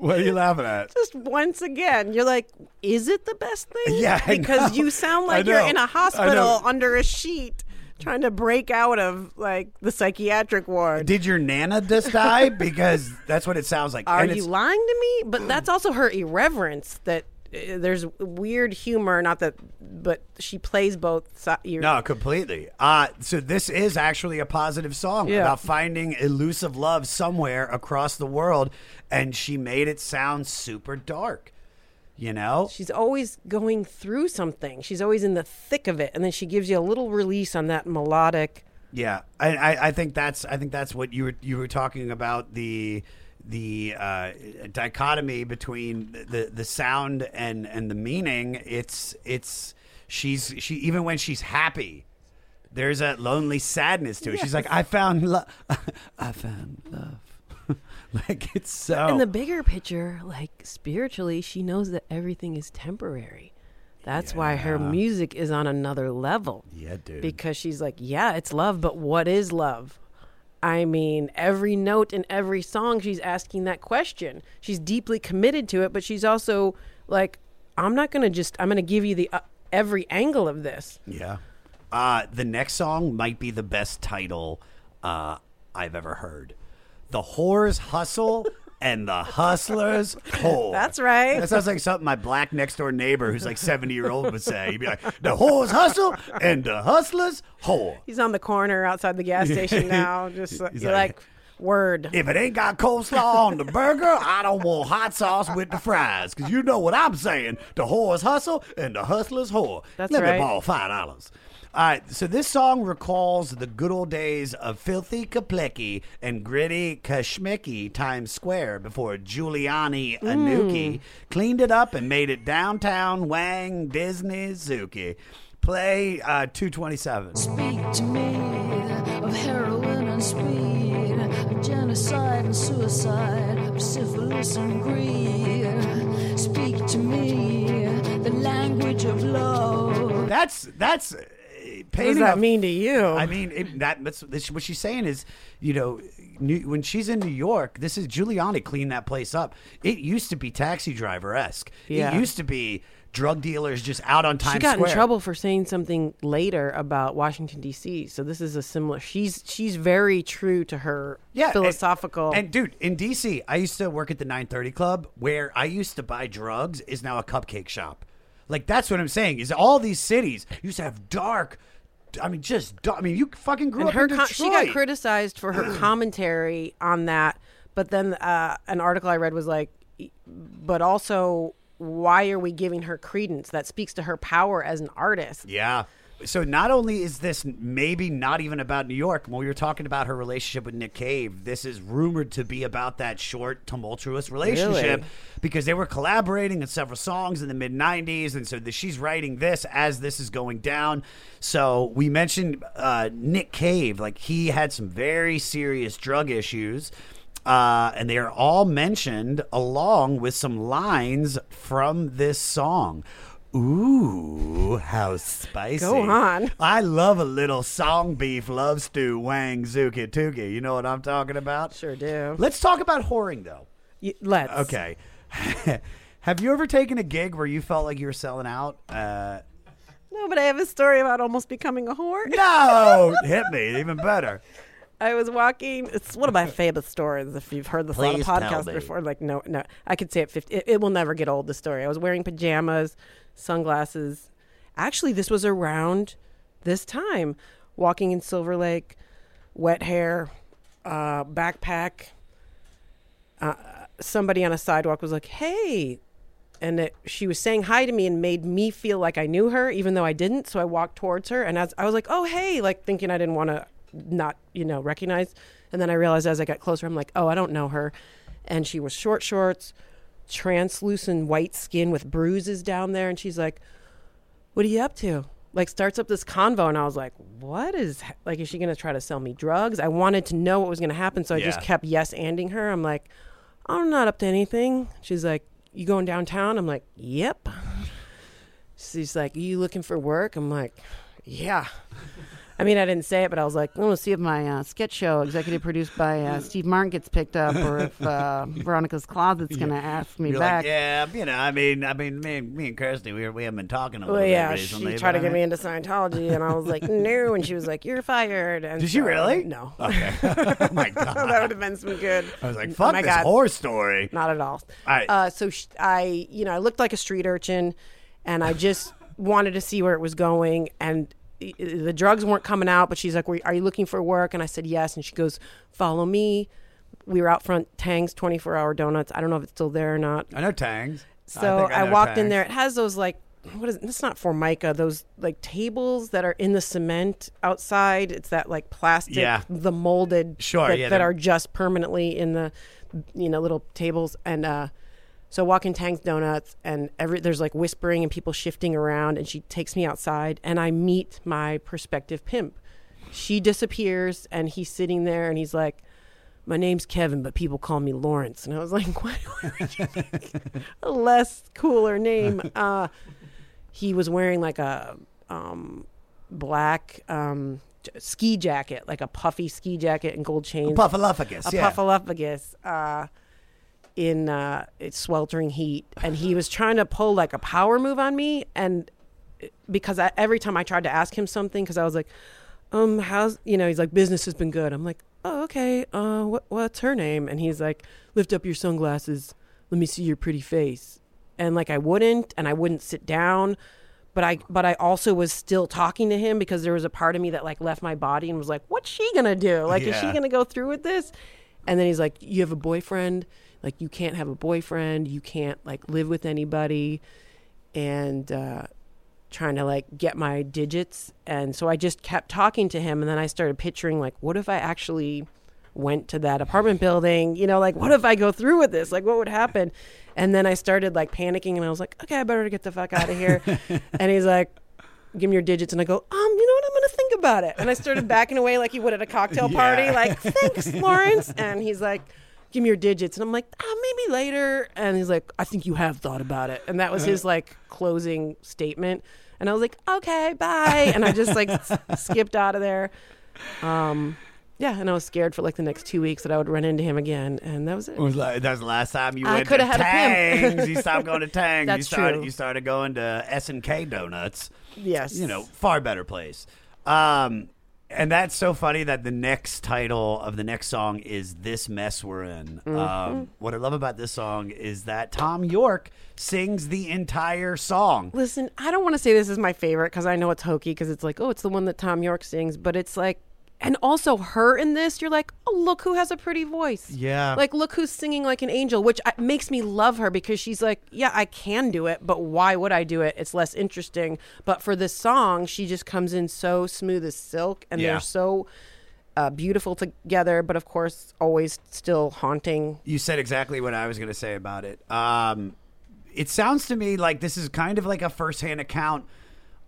what are you laughing at? Just once again, you're like, is it the best thing? Yeah, I because know. you sound like you're in a hospital under a sheet trying to break out of like the psychiatric ward. Did your nana just die? Because that's what it sounds like. Are And you lying to me? But that's also her irreverence that uh, there's weird humor. Not that, but she plays both. Si- you're- No, completely. Uh, so this is actually a positive song Yeah. about finding elusive love somewhere across the world, and she made it sound super dark. You know, She's always going through something. She's always in the thick of it, and then she gives you a little release on that melodic. Yeah, I, I, I think that's I think that's what you were you were talking about the the uh, dichotomy between the the sound and and the meaning. It's it's she's she even when she's happy, there's a lonely sadness to it. She's like, I found love. I found love. like it's so. In the bigger picture, like spiritually, she knows that everything is temporary. That's why her music is on another level. yeah, dude. Because she's like, yeah, it's love, but what is love? I mean, every note in every song, she's asking that question. She's deeply committed to it, but she's also like, I'm not going to just, I'm going to give you the uh, every angle of this. Yeah. Uh, the next song might be the best title uh, I've ever heard. The Whores Hustle and the Hustlers Whore. That's right. That sounds like something my black next door neighbor who's like 70 year old would say. He'd be like, the Whores Hustle and the Hustlers Whore. He's on the corner outside the gas station now. Just like, He's you're like- like, word. If it ain't got coleslaw on the burger, I don't want hot sauce with the fries. Because you know what I'm saying. The whores hustle and the hustlers whore. That's Let right. me borrow $5. All right, so this song recalls the good old days of filthy Kaplecki and gritty Kashmiki Times Square before Giuliani Anuki cleaned it up and made it downtown Wang Disney Zuki. Play uh, 227. Speak to me of heroin and speed, of genocide and suicide, of syphilis and greed. Speak to me the language of love. That's that's uh, What does that mean to you? I mean, it, that, that's, that's what she's saying is, you know, New, when she's in New York, this is Giuliani cleaned that place up. It used to be taxi driver esque. Yeah. It used to be drug dealers just out on Times she got Square. in trouble for saying something later about Washington D.C. So this is a similar. She's she's very true to her Yeah, and- philosophical. And, dude, in DC, I used to work at the 930 Club, where I used to buy drugs. Is now a cupcake shop. Like that's what I'm saying. Is all these cities used to have dark. I mean, just I mean, you fucking grew and up her in Detroit. she got criticized for her commentary on that. But then uh, an article I read was like, but also why are we giving her credence? That speaks to her power as an artist. Yeah. So not only is this maybe not even about New York, when we were talking about her relationship with Nick Cave, this is rumored to be about that short, tumultuous relationship Really? because they were collaborating in several songs in the mid 90s. And so the, she's writing this as this is going down. So we mentioned uh, Nick Cave, like he had some very serious drug issues. Uh, and they are all mentioned along with some lines from this song. Ooh, how spicy. Go on. I love a little song beef love stew, wang, zuki, tuki. You know what I'm talking about? Sure do. Let's talk about whoring, though. Y- let's. Okay. Have you ever taken a gig where you felt like you were selling out? Uh, No, but I have a story about almost becoming a whore. no! Hit me. Even better. I was walking. It's one of my favorite stories. If you've heard this on a podcast before, like no, no, I could say it. 50, it. It will never get old. The story. I was wearing pajamas, sunglasses. Actually, this was around this time. Walking in Silver Lake, wet hair, uh, backpack. Uh, somebody on a sidewalk was like, "Hey," and it, she was saying hi to me and made me feel like I knew her, even though I didn't. So I walked towards her, and as I was like, "Oh, hey," like thinking I didn't want to not, you know, recognize. And then I realized as I got closer, I'm like, "Oh, I don't know her," and she was short shorts, translucent white skin with bruises down there, and she's like, "What are you up to?" Like starts up this convo, and I was like, "What is like? Is she gonna try to sell me drugs?" I wanted to know what was gonna happen, so I just kept yes anding her. I'm like, "I'm not up to anything." She's like, "You going downtown?" I'm like, "Yep." She's like, "You looking for work?" I'm like, "Yeah." I mean, I didn't say it, but I was like, "I'm gonna see if my uh, sketch show, executive produced by uh, Steve Martin, gets picked up, or if uh, Veronica's Closet's gonna ask me You're back." like, yeah, you know, I mean, I mean, me, me and Kirstie, we, we haven't been talking a little Well, bit yeah, recently. she tried to but get I me into Scientology, and I was like, "No," and she was like, "You're fired." And Did she really? No. Okay. oh my god. that would have been some good. I was like, Oh fuck my this God. horror story. Not at all. All right. Uh, so sh- I, you know, I looked like a street urchin, and I just wanted to see where it was going. And i- the drugs weren't coming out, but she's like, "Are you looking for work?" And I said, "Yes." And she goes, "Follow me." We were out front Tang's 24 hour donuts. I don't know if it's still there or not. I know Tangs. So think I, know walked in there. It has those like what is it's not formica, those like tables that are in the cement outside. It's that like plastic Yeah. the molded Sure, that, yeah, that are just permanently in the you know little tables and uh so I walk in Tang's Donuts and every there's like whispering and people shifting around and she takes me outside and I meet my prospective pimp. She disappears and he's sitting there and he's like my name's Kevin, but people call me Lawrence. And I was like, what would you think a less cooler name? Uh, he was wearing like a um, black um, ski jacket, like a puffy ski jacket and gold chains. puffaluffagus, A yeah. puffaluffagus. Uh, in uh, it's sweltering heat, and he was trying to pull like a power move on me, and because I, every time I tried to ask him something, because I was like, um, how's you know, he's like, business has been good. I'm like, oh, okay. Uh, what what's her name? And he's like, lift up your sunglasses. Let me see your pretty face. And like I wouldn't, and I wouldn't sit down, but I but I also was still talking to him because there was a part of me that like left my body and was like, what's she gonna do? Like, is she gonna go through with this? And then he's like, you have a boyfriend. Like you can't have a boyfriend. You can't like live with anybody. And uh, trying to like get my digits. And so i just kept talking to him and then i started picturing like what if i actually went to that apartment building? You know like what if i go through with this? Like what would happen? And then i started like panicking and i was like okay i better get the fuck out of here. And he's like give me your digits. And i go um you know what? I'm gonna think about it. And i started backing away like he would at a cocktail party Yeah. like thanks lawrence. And he's like give me your digits and i'm like ah, maybe later and he's like i think you have thought about it and that was his like closing statement and i was like okay bye and i just like s- skipped out of there um yeah and i was scared for like the next two weeks that i would run into him again and that was it It was like that's the last time you I went to coulda had a pimp. Tangs. you stopped going to Tangs. you That's started true. you started going to S and K Donuts. yes You know, far better place. Um, and that's so funny that the next title of the next song is "This Mess We're In." Mm-hmm. Um, what I love about this song is that Thom Yorke sings the entire song. Listen, I don't want to say this is my favorite because I know it's hokey because it's like, oh, it's the one that Thom Yorke sings, but it's like, and also her in this, you're like, oh, look who has a pretty voice. Yeah. Like, look who's singing like an angel, which makes me love her because she's like, yeah, I can do it, but why would I do it? It's less interesting. But for this song, she just comes in so smooth as silk and Yeah. they're so uh, beautiful together, but of course, always still haunting. You said exactly what I was going to say about it. Um, it sounds to me like this is kind of like a firsthand account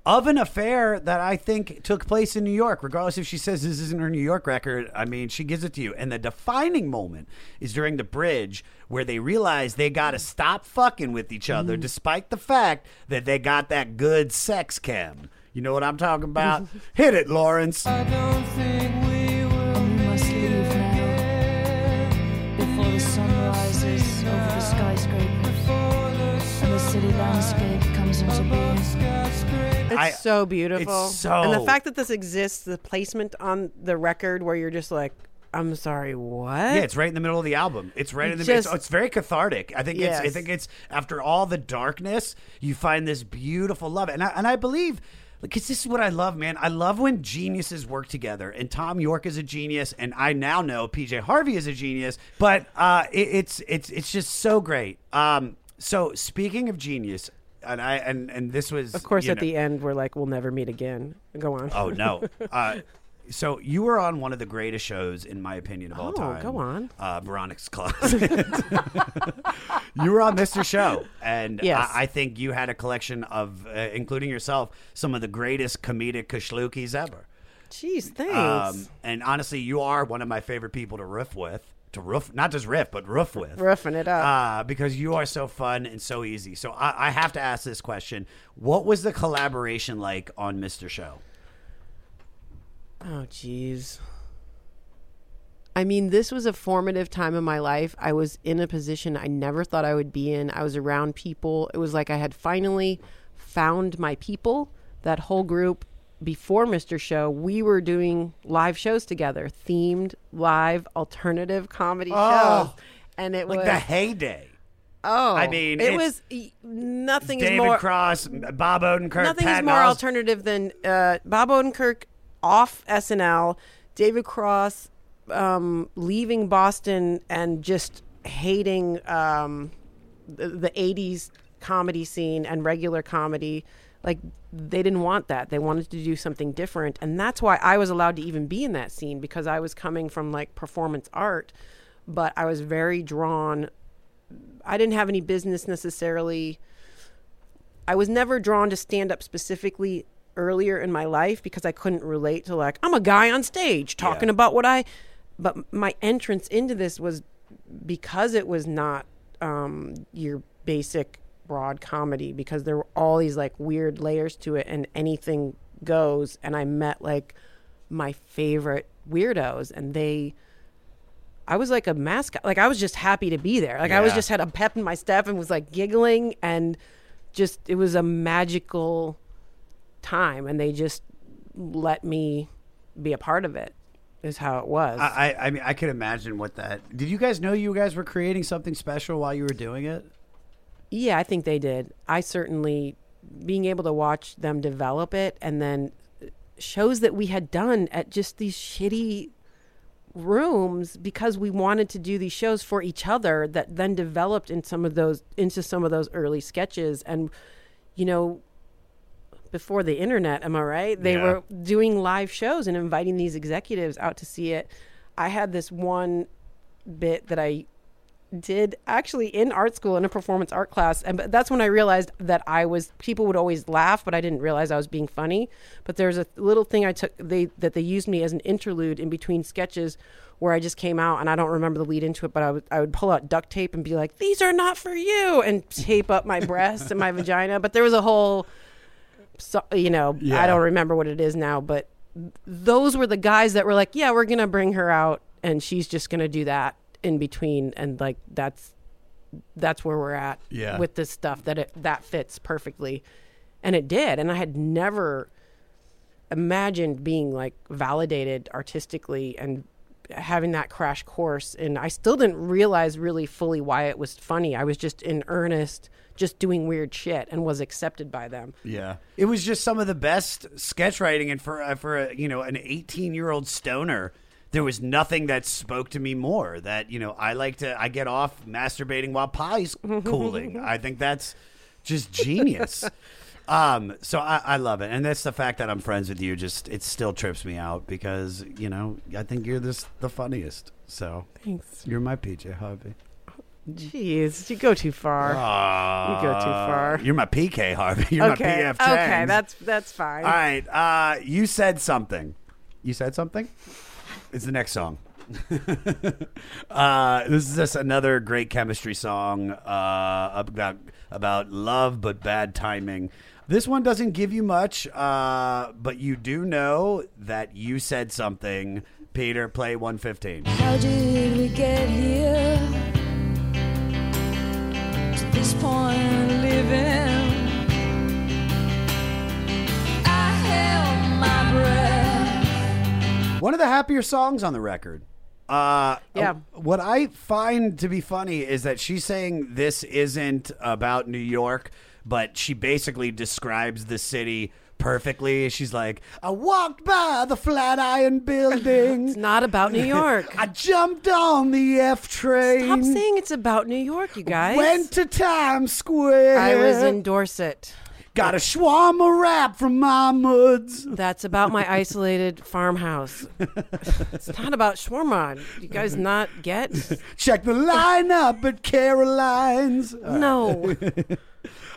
of an affair that I think took place in New York. Regardless if she says this isn't her New York record, I mean, she gives it to you. And the defining moment is during the bridge where they realize they got to stop fucking with each other, despite the fact that they got that good sex chem. You know what I'm talking about? Hit it, Lawrence. We must leave now before the sun rises over the skyscraper and the city landscape comes into being. It's I- so beautiful. it's so and the fact that this exists, the placement on the record where you're just like, I'm sorry, what? Yeah, it's right in the middle of the album. It's right in the Just- it's, it's very cathartic. I think it's I think it's after all the darkness, you find this beautiful love. And I and I believe because this is what I love, man. I love when geniuses work together. And Thom Yorke is a genius, and I now know PJ Harvey is a genius. But uh, it, it's it's it's just so great. Um, so speaking of genius, and I and and this was Of course, at know- the end, we're like, we'll never meet again. Go on. Oh no. Uh, so you were on one of the greatest shows, in my opinion, of all Oh, time. go on. Uh, Veronica's Closet. you were on Mr. Show, and Yes. I, I think you had a collection of, uh, including yourself, some of the greatest comedic kashlukis ever. Jeez, thanks. Um, and honestly, you are one of my favorite people to riff with. To roof, not just riff, but roof with. Roughen it up. Uh, because you are so fun and so easy. So I, I have to ask this question: What was the collaboration like on Mr. Show? Oh, jeez. I mean, this was a formative time in my life. I was in a position I never thought I would be in. I was around people. It was like I had finally found my people. That whole group before Mr. Show, we were doing live shows together, themed live alternative comedy Oh, shows. And it was like was the heyday. Oh, I mean, it was nothing is David more Cross, Bob Odenkirk, nothing Pat is more Miles. alternative than uh, Bob Odenkirk off SNL, David Cross um, leaving Boston and just hating um, the, the '80s comedy scene and regular comedy. Like they didn't want that. They wanted to do something different, and that's why I was allowed to even be in that scene because I was coming from like performance art, but I was very drawn. I didn't have any business necessarily. I was never drawn to stand up specifically earlier in my life because I couldn't relate to like I'm a guy on stage talking about what I but my entrance into this was because it was not um, your basic broad comedy because there were all these like weird layers to it and anything goes and I met like my favorite weirdos and they I was like a mascot. Like I was just happy to be there. Like I was just had a pep in my step and was like giggling and just it was a magical time and they just let me be a part of it is how it was. I, I, I mean, I could imagine what that. Did you guys know you guys were creating something special while you were doing it? Yeah, I think they did. I certainly being able to watch them develop it and then shows that we had done at just these shitty rooms because we wanted to do these shows for each other that then developed in some of those into some of those early sketches and you know before the internet am i right they Yeah. were doing live shows and inviting these executives out to see it i had this one bit that i did actually in art school in a performance art class and but that's when i realized that i was people would always laugh but i didn't realize i was being funny. But there's a little thing i took they that they used me as an interlude in between sketches where i just came out and i don't remember the lead into it but i would, I would pull out duct tape and be like these are not for you and tape up my breast and my vagina. But there was a whole so, you know Yeah. i don't remember what it is now but those were the guys that were like yeah we're gonna bring her out and she's just gonna do that in between and like that's that's where we're at Yeah. with this stuff that it that fits perfectly. And it did and i had never imagined being like validated artistically and having that crash course. And i still didn't realize really fully why it was funny. I was just in earnest just doing weird shit and was accepted by them. Yeah, it was just some of the best sketch writing, and for uh, for a, you know an 18 year old stoner, there was nothing that spoke to me more. That you know I like to I get off masturbating while pie's cooling. I think that's just genius. um, so I, I love it, and that's the fact that I'm friends with you. Just it still trips me out because you know I think you're this the funniest. So Thanks. You're my PJ Harvey. jeez you go too far you go too far You're my PK Harvey. You're okay my PF okay that's that's fine All right. Uh, you said something. You said something? It's the next song. uh, this is just another great chemistry song uh, about about love but bad timing. This one doesn't give you much, uh, but you do know that you said something. Peter, play 115. How did we get here? To this point in living. I held my breath. One of the happier songs on the record. Uh, Yeah. uh, what I find to be funny is that she's saying this isn't about New York, but she basically describes the city perfectly. She's like, I walked by the Flatiron Building. it's not about new york I jumped on the F train. stop saying it's about new york you guys Went to Times Square. i was in dorset Got a shawarma wrap from Mahmoud's. That's about my isolated farmhouse. it's not about shawarma. You guys not get? Check the lineup at Caroline's. No.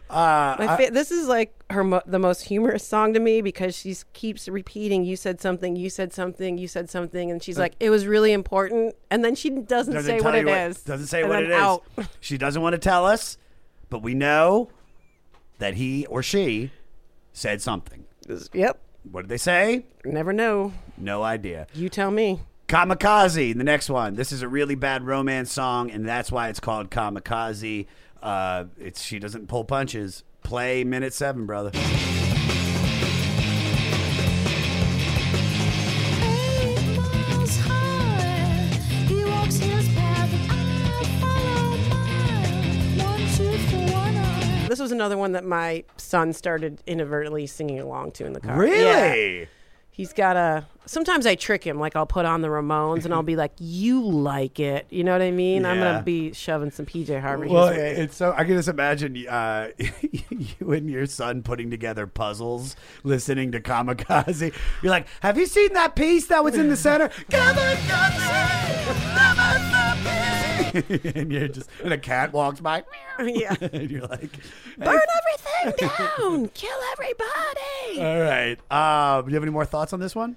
Uh, My fa- this is like her mo- the most humorous song to me because she keeps repeating. You said something. You said something. You said something, and she's like, "It was really important," and then she doesn't, doesn't say what it is. Doesn't say what it is. out. She doesn't want to tell us, but we know that he or she said something. Yep. What did they say? Never know. No idea. You tell me. Kamikaze, the next one. This is a really bad romance song, and that's why it's called Kamikaze. Uh, it's she doesn't pull punches. Play minute seven, brother. Was another one that my son started inadvertently singing along to in the car. Really? Yeah. He's got a. Sometimes I trick him. Like I'll put on the Ramones and I'll be like, "You like it?" You know what I mean? I'm gonna be shoving some PJ Harvey. Well, it's so I can just imagine uh, you and your son putting together puzzles, listening to Kamikaze. You're like, "Have you seen that piece that was in the center?" Kamikaze. and you're just and a cat walks by. yeah. and you're like, Burn everything down. Kill everybody. "All right." Uh, do you have any more thoughts on this one?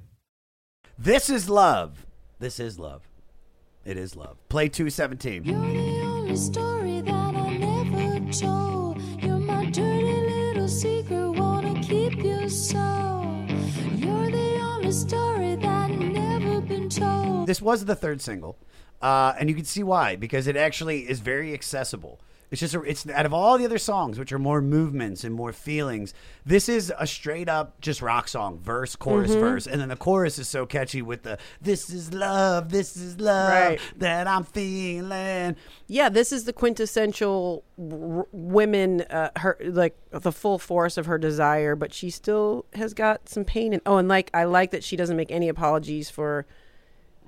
This is love. This is love. It is love. Play two seventeen. You're the only story that I never told. You're my dirty little secret, wanna keep you so. You're the only story that never been told. This was the third single, uh, and you can see why because it actually is very accessible. It's just a, it's out of all the other songs, which are more movements and more feelings. This is a straight up just rock song, verse, chorus, Mhm. verse, and then the chorus is so catchy with the "This is love, this is love Right. that I'm feeling." Yeah, this is the quintessential r- women, uh, her like the full force of her desire, but she still has got some pain. And oh, and like I like that she doesn't make any apologies for.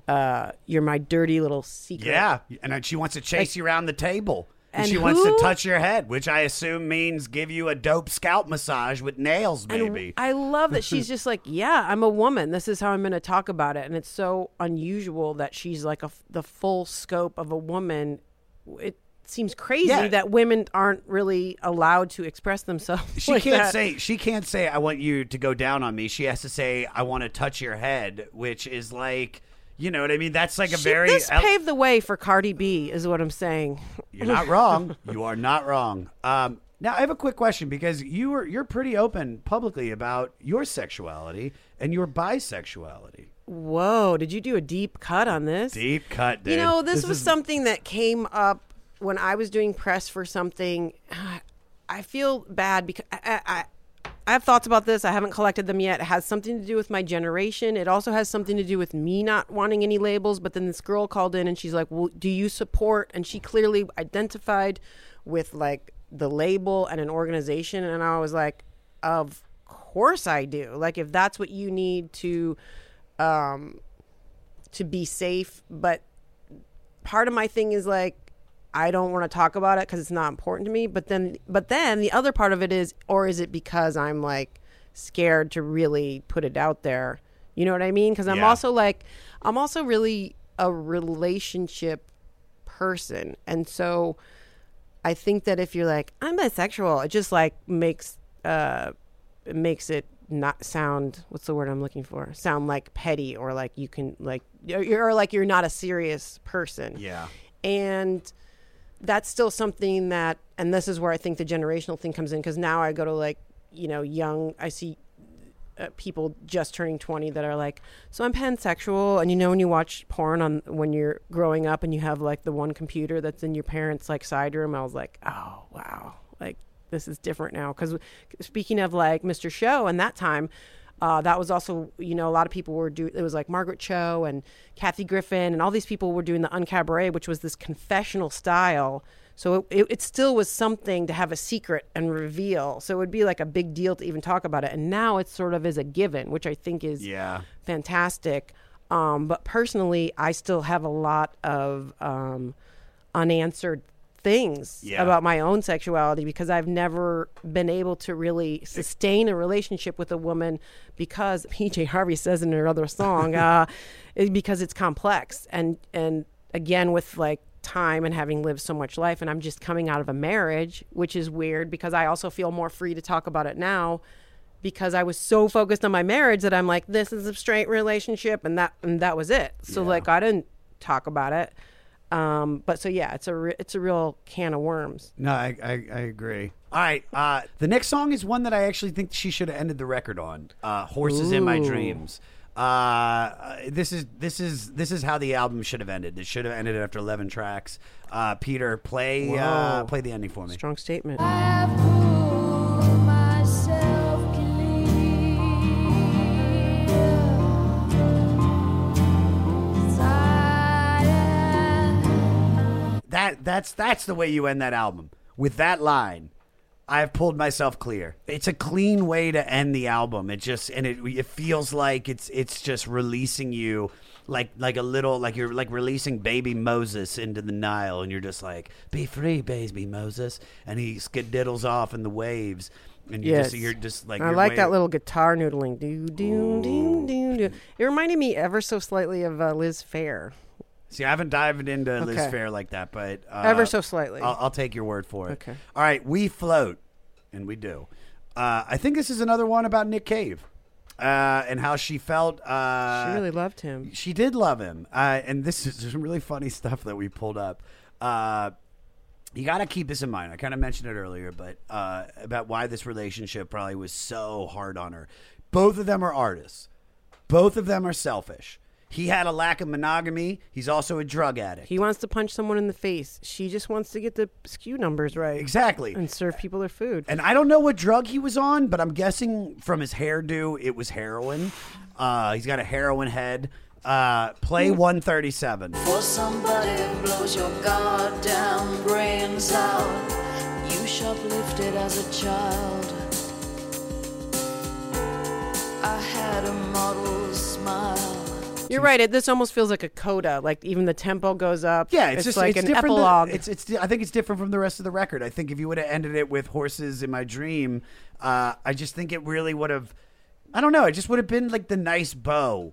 Uh, you're my dirty little secret. Yeah, and then she wants to chase you around the table. And, she wants to touch your head, which I assume means give you a dope scalp massage with nails, maybe. I love that she's just like, yeah, I'm a woman. This is how I'm going to talk about it, and it's so unusual that she's like a the full scope of a woman. It seems crazy Yeah. that women aren't really allowed to express themselves. She like can't that. say she can't say I want you to go down on me. She has to say I want to touch your head, which is like you know what I mean. That's like a She- very this el- paved the way for Cardi B, is what I'm saying. You're not wrong. You are not wrong. Um, now I have a quick question because you are you're pretty open publicly about your sexuality and your bisexuality. Whoa! Did you do a deep cut on this? Deep cut, dude. You know, this, was is- something that came up when I was doing press for something. I feel bad because I, I, I have thoughts about this. I haven't collected them yet. It has something to do with my generation. It also has something to do with me not wanting any labels. But then this girl called in and she's like, "Well, do you support?" And she clearly identified with like the label and an organization. And I was like, "Of course I do. Like if that's what you need to." Um, to be safe, but part of my thing is like I don't want to talk about it because it's not important to me. But then, but then the other part of it is, or is it because I'm like scared to really put it out there? You know what I mean? Because I'm Yeah. also like, I'm also really a relationship person, and so I think that if you're like I'm bisexual, it just like makes uh it makes it not sound what's the word I'm looking for? Sound like petty or like you can like you're or like you're not a serious person. Yeah. And that's still something that and this is where I think the generational thing comes in cuz now I go to like, you know, young I see uh, people just turning 20 that are like so i'm pansexual. And you know when you watch porn on when you're growing up and you have like the one computer that's in your parents like side room i was like oh wow. Like this is different now. Because speaking of like mr show and that time uh, that was also you know a lot of people were doing it was like margaret cho and kathy griffin and all these people were doing the uncabaret which was this confessional style so it, it, it still was something to have a secret and reveal. So it would be like a big deal to even talk about it. And now it's sort of is a given, which I think is Yeah. fantastic. Um, but personally, I still have a lot of um, unanswered things Yeah. about my own sexuality because I've never been able to really sustain a relationship with a woman because PJ Harvey says in her other song, uh, because it's complex and and again with like time and having lived so much life and I'm just coming out of a marriage, which is weird because I also feel more free to talk about it now because I was so focused on my marriage that I'm like, this is a straight relationship, and that and that was it. So like, I didn't talk about it. Um, but so yeah, it's a re- it's a real can of worms. No, I, I, I agree. All right. Uh, the next song is one that I actually think she should have ended the record on. Uh, "Horses in My Ooh. Dreams." Uh, this is this is this is how the album should have ended. It should have ended after eleven tracks. Uh, Peter, play uh, Whoa. play the ending for me. Strong statement. That that's that's the way you end that album with that line. I've pulled myself clear. It's a clean way to end the album. It just and it it feels like it's it's just releasing you like like a little like you're like releasing baby Moses into the Nile and you're just like be free baby Moses and he skididdles off in the waves and you Yes. just you're just like I like way- that little guitar noodling. Do do do do do. It reminded me ever so slightly of uh, Liz Phair. See, I haven't dived into Liz Okay. Phair like that, but uh, Ever so slightly. I'll, I'll take your word for it. Okay. All right, we float, and we do. Uh, I think this is another one about Nick Cave uh, and how she felt. Uh, she really loved him. She did love him, uh, and this is some really funny stuff that we pulled up. Uh, you got to keep this in mind. I kind of mentioned it earlier, but uh, about why this relationship probably was so hard on her. Both of them are artists. Both of them are selfish. He had a lack of monogamy. He's also a drug addict. He wants to punch someone in the face. She just wants to get the SKU numbers right. Exactly. And serve people their food. And I don't know what drug he was on, but I'm guessing from his hairdo, it was heroin. Uh, he's got a heroin head. Uh, play 137. For somebody who blows your goddamn brains out. You shoplifted as a child. I had a model smile. You're right. It, this almost feels like a coda. Like even the tempo goes up. Yeah, it's, just like it's an different. epilogue. It's it's. I think it's different from the rest of the record. I think if you would have ended it with "Horses in My Dream," uh, I just think it really would have. I don't know. It just would have been like the nice bow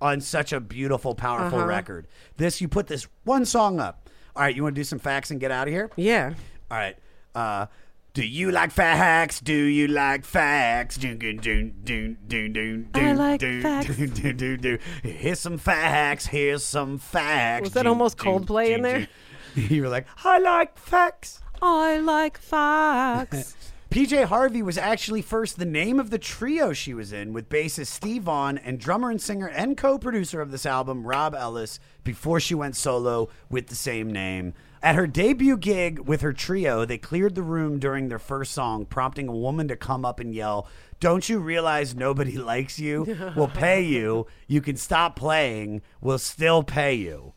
on such a beautiful, powerful Uh-huh. record. This you put this one song up. All right, you want to do some facts and get out of here? Yeah. All right. Uh, do you like facts? Do you like facts? Doon, doon, doon, doon, doon, doon, I like facts. doon, doon, doon, doon. Here's some facts. Here's some facts. Was that Doon, almost Coldplay in doon, there? You were like, I like facts. I like facts. PJ Harvey was actually first the name of the trio she was in with bassist Steve Vaughan and drummer and singer and co-producer of this album Rob Ellis before she went solo with the same name. At her debut gig with her trio, they cleared the room during their first song, prompting a woman to come up and yell, "Don't you realize nobody likes you? We'll pay you. You can stop playing. We'll still pay you."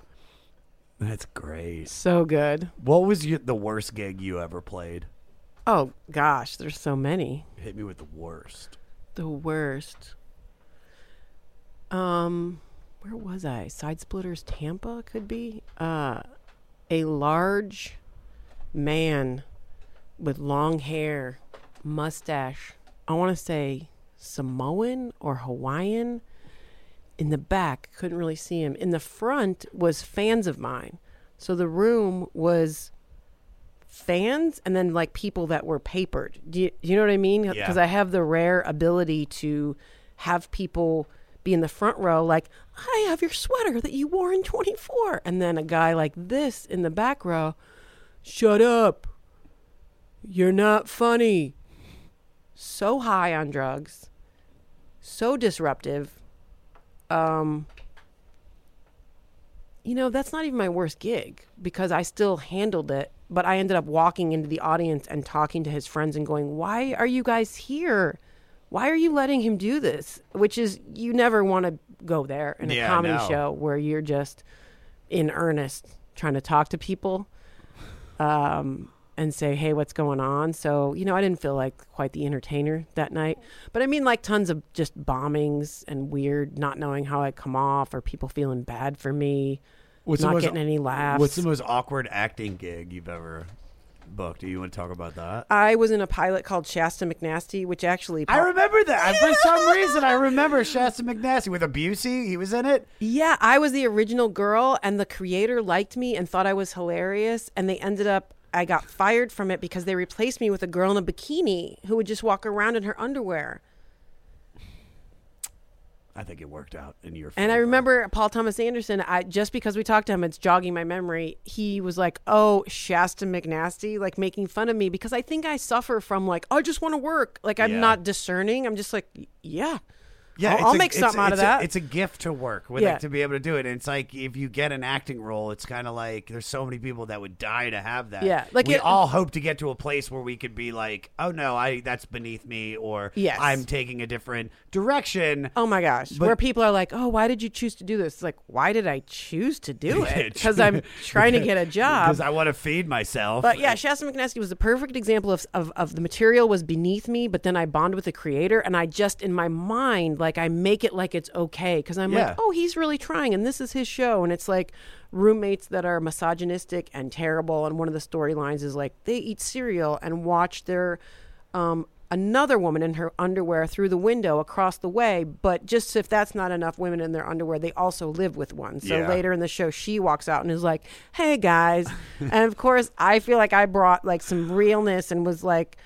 That's great. so good. What was your, the worst gig you ever played? Oh gosh, there's so many. Hit me with the worst. The worst. Um, where was I? Side Splitters, Tampa could be. Uh, a large man with long hair, mustache. I want to say Samoan or Hawaiian. In the back, couldn't really see him. In the front was fans of mine. So the room was fans and then like people that were papered. Do you, do you know what I mean? Yeah. Because I have the rare ability to have people be in the front row, like, I have your sweater that you wore in 24. And then a guy like this in the back row, shut up. You're not funny. So high on drugs, so disruptive. Um, you know, that's not even my worst gig because I still handled it. But I ended up walking into the audience and talking to his friends and going, Why are you guys here? Why are you letting him do this? Which is, you never want to go there in a Yeah, comedy no. show where you're just in earnest trying to talk to people um, and say, Hey, what's going on? So, you know, I didn't feel like quite the entertainer that night. But I mean, like tons of just bombings and weird not knowing how I come off or people feeling bad for me. What's the not most- getting any laughs. What's the most awkward acting gig you've ever booked? Do you want to talk about that? I was in a pilot called Shasta McNasty, which actually I remember that. For some reason, I remember Shasta McNasty with a Busey. He was in it. Yeah, I was the original girl, and the creator liked me and thought I was hilarious. And they ended up, I got fired from it because they replaced me with a girl in a bikini who would just walk around in her underwear. I think it worked out in your. And I remember Paul Thomas Anderson. I just because we talked to him, it's jogging my memory. He was like, "Oh, Shasta McNasty," like making fun of me because I think I suffer from like, I just want to work. Like I'm Yeah. not discerning. I'm just like, yeah, Yeah, I'll, I'll a- make something out of it's a- that. it's a gift to work with, Yeah. like, to be able to do it. And it's like if you get an acting role, it's kind of like there's so many people that would die to have that. Yeah, like we it- all hope to get to a place where we could be like, oh no, I that's beneath me, or Yes. I'm taking a different direction. Oh my gosh, But- where people are like, "Oh, why did you choose to do this?" It's like, why did I choose to do it? Because I'm trying to get a job. because I want to feed myself. But yeah, Shasta McNasty was the perfect example of, of of the material was beneath me, but then I bond with the creator, and I just in my mind like I make it like it's okay because I'm Yeah. like, oh, he's really trying, and this is his show, and it's like roommates that are misogynistic and terrible, and one of the storylines is like they eat cereal and watch their um, another woman in her underwear through the window across the way. But just if that's not enough women in their underwear, they also live with one. So Yeah. later in the show, she walks out and is like, "Hey guys," and of course, I feel like I brought like some realness and was like.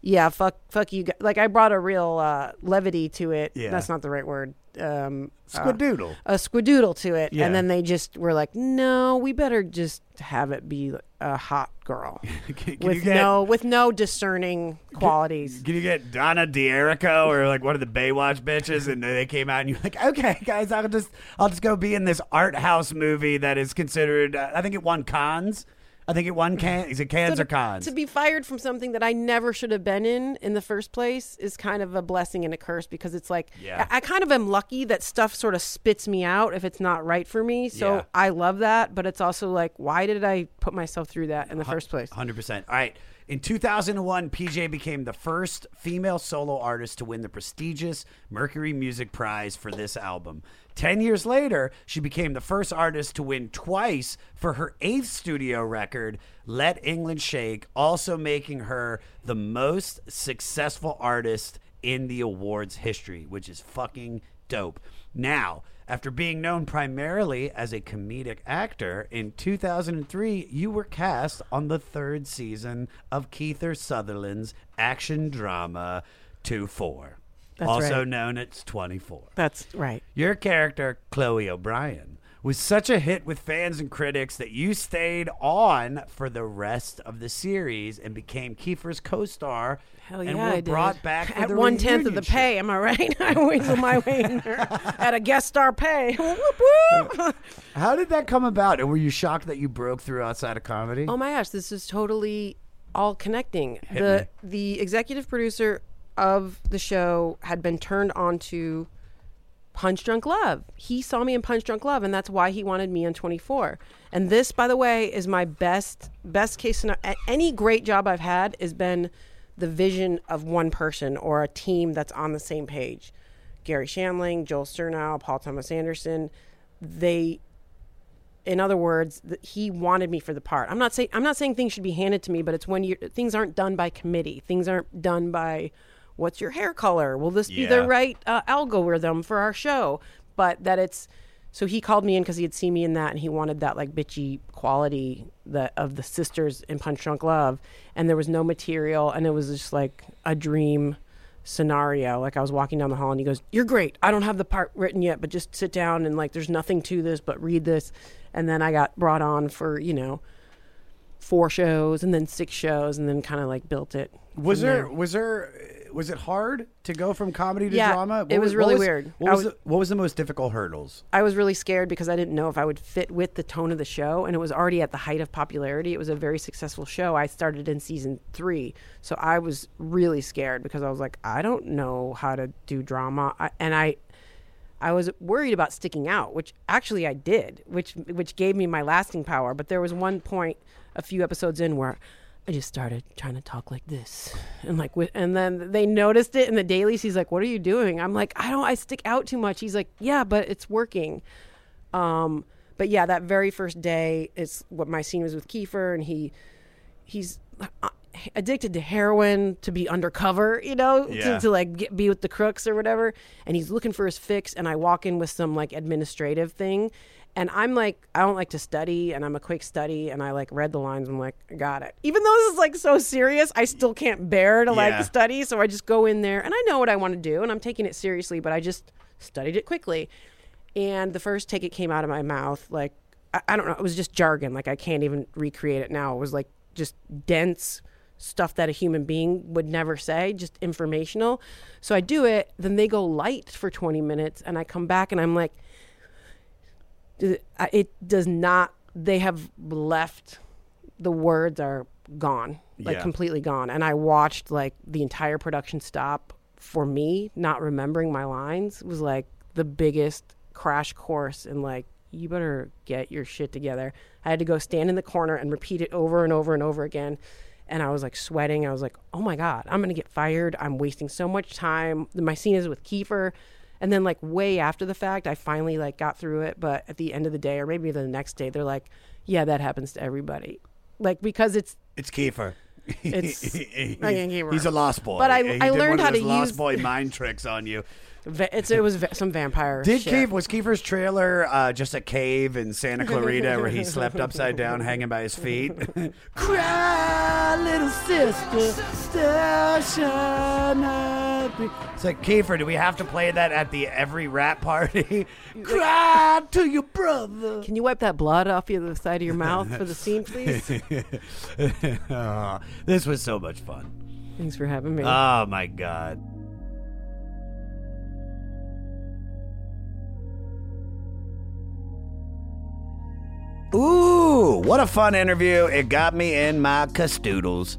Yeah, fuck, fuck you. gu-" Like I brought a real uh, levity to it. Yeah. That's not the right word. Um, uh, Squadoodle. a squidoodle to it, Yeah. and then they just were like, "No, we better just have it be a hot girl Can you with get- no with no discerning qualities." Can you get Donna D'Errico or like one of the Baywatch bitches, and they came out and you're like, okay, guys, I'll just I'll just go be in this art house movie that is considered. Uh, I think it won cons. I think it won can. Is it cans So or cons? To be fired from something that I never should have been in in the first place is kind of a blessing and a curse because it's like Yeah. I, I kind of am lucky that stuff sort of spits me out if it's not right for me. So Yeah. I love that, but it's also like, why did I put myself through that in the first place? Hundred percent. All right. In 2001, PJ became the first female solo artist to win the prestigious Mercury Music Prize for this album. Ten years later, she became the first artist to win twice for her eighth studio record, Let England Shake, also making her the most successful artist in the awards history, which is fucking dope. Now, after being known primarily as a comedic actor, in 2003, you were cast on the third season of Kiefer Sutherland's action drama 2 4, That's also right. known as 24. That's right. Your character, Chloe O'Brien, was such a hit with fans and critics that you stayed on for the rest of the series and became Kiefer's co star. Hell and yeah, were I did. brought back at one tenth of the show. pay. Am I right? I weasel my way in there at a guest star pay. How did that come about? And were you shocked that you broke through outside of comedy? Oh my gosh, this is totally all connecting. Hit the the executive producer of the show had been turned on to Punch Drunk Love. He saw me in Punch Drunk Love, and that's why he wanted me on 24. And this, by the way, is my best best case scenario. Any great job I've had has been the vision of one person or a team that's on the same page. Garry Shandling, Joel Surnow, Paul Thomas Anderson, they in other words, he wanted me for the part. I'm not saying I'm not saying things should be handed to me, but it's when you things aren't done by committee. Things aren't done by what's your hair color? Will this be the right uh, algorithm for our show? But that it's so he called me in because he had seen me in that and he wanted that like bitchy quality that of the sisters in Punch Drunk Love, and there was no material, and it was just like a dream scenario. Like I was walking down the hall and he goes, "You're great. I don't have the part written yet, but just sit down and like there's nothing to this, but read this." And then I got brought on for you know four shows and then six shows and then kind of like built it. Was from there was there was it hard to go from comedy to Yeah, drama? it was really weird. What was, was- the, what was the most difficult hurdles? I was really scared because I didn't know if I would fit with the tone of the show, and it was already at the height of popularity. It was a very successful show. I started in season three, so I was really scared because I was like, I don't know how to do drama, I, and I, I was worried about sticking out, which actually I did, which which gave me my lasting power. But there was one point, a few episodes in, where I just started trying to talk like this, and like, with, and then they noticed it in the dailies. He's like, "What are you doing?" I'm like, "I don't. I stick out too much." He's like, "Yeah, but it's working." Um, but yeah, that very first day is what my scene was with Kiefer, and he he's uh, addicted to heroin to be undercover, you know, Yeah. to, to like get, be with the crooks or whatever. And he's looking for his fix. And I walk in with some like administrative thing. And I'm like, I don't like to study, and I'm a quick study, and I like read the lines. I'm like, I got it. Even though this is like so serious, I still can't bear to Yeah. like study. So I just go in there, and I know what I want to do, and I'm taking it seriously, but I just studied it quickly. And the first take it came out of my mouth, like I, I don't know, it was just jargon. Like I can't even recreate it now. It was like just dense stuff that a human being would never say, just informational. So I do it, then they go light for 20 minutes, and I come back and I'm like, "D- I- it does not, they have left, the words are gone, like Yeah. completely gone. And I watched like the entire production stop for me, not remembering my lines was like the biggest crash course in like, you better get your shit together. I had to go stand in the corner and repeat it over and over and over again. And I was like sweating. I was like, oh my God, I'm going to get fired. I'm wasting so much time. My scene is with Kiefer. And then like way after the fact, I finally like got through it. But at the end of the day, or maybe the next day, they're like, yeah, that happens to everybody. Like because it's It's Kiefer. It's- He- I Kiefer. he's a lost boy. But I- He I learned how to lost use- boy mind tricks on you. it's it was va- some vampire. Did shit. Kiefer was Kiefer's trailer uh, just a cave in Santa Clarita where he slept upside down, hanging by his feet? Cry, little sister, still shall be. It's like Kiefer. Do we have to play that at the every wrap party? Cry to your brother. Can you wipe that blood off the other side of your mouth for the scene, please? Aw, this was so much fun. Thanks for having me. Oh my god. Ooh, what a fun interview. It got me in my castoodles.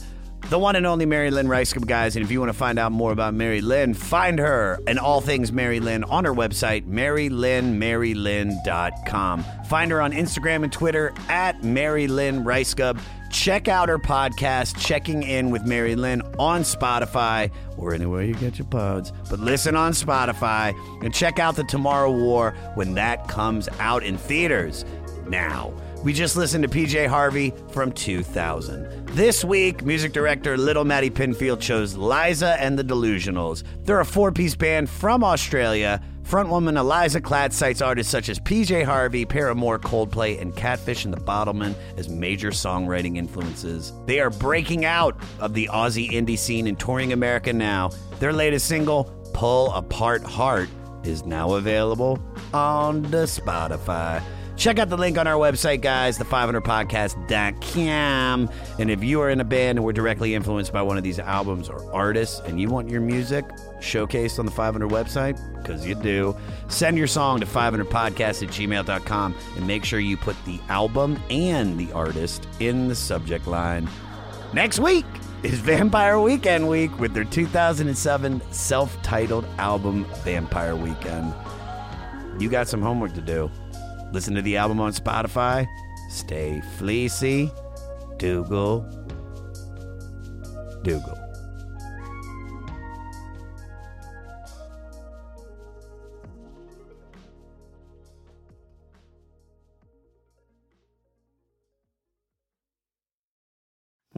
The one and only Mary Lynn Rajskub, guys. And if you want to find out more about Mary Lynn, find her and all things Mary Lynn on her website, MaryLynnMaryLynn.com. Find her on Instagram and Twitter at Mary Lynn Rajskub. Check out her podcast, Checking In with Mary Lynn, on Spotify or anywhere you get your pods. But listen on Spotify and check out The Tomorrow War when that comes out in theaters now. We just listened to PJ Harvey from 2000. This week, music director Little Matty Pinfield chose Liza and the Delusionals. They're a four piece band from Australia. Frontwoman Eliza Klatt cites artists such as PJ Harvey, Paramore, Coldplay, and Catfish and the Bottlemen as major songwriting influences. They are breaking out of the Aussie indie scene and touring America now. Their latest single, Pull Apart Heart, is now available on the Spotify. Check out the link on our website, guys, the500podcast.com. And if you are in a band and were directly influenced by one of these albums or artists and you want your music showcased on the 500 website, because you do, send your song to 500podcast at gmail.com and make sure you put the album and the artist in the subject line. Next week is Vampire Weekend Week with their 2007 self titled album, Vampire Weekend. You got some homework to do. Listen to the album on Spotify. Stay fleecy. Dougal. Dougal.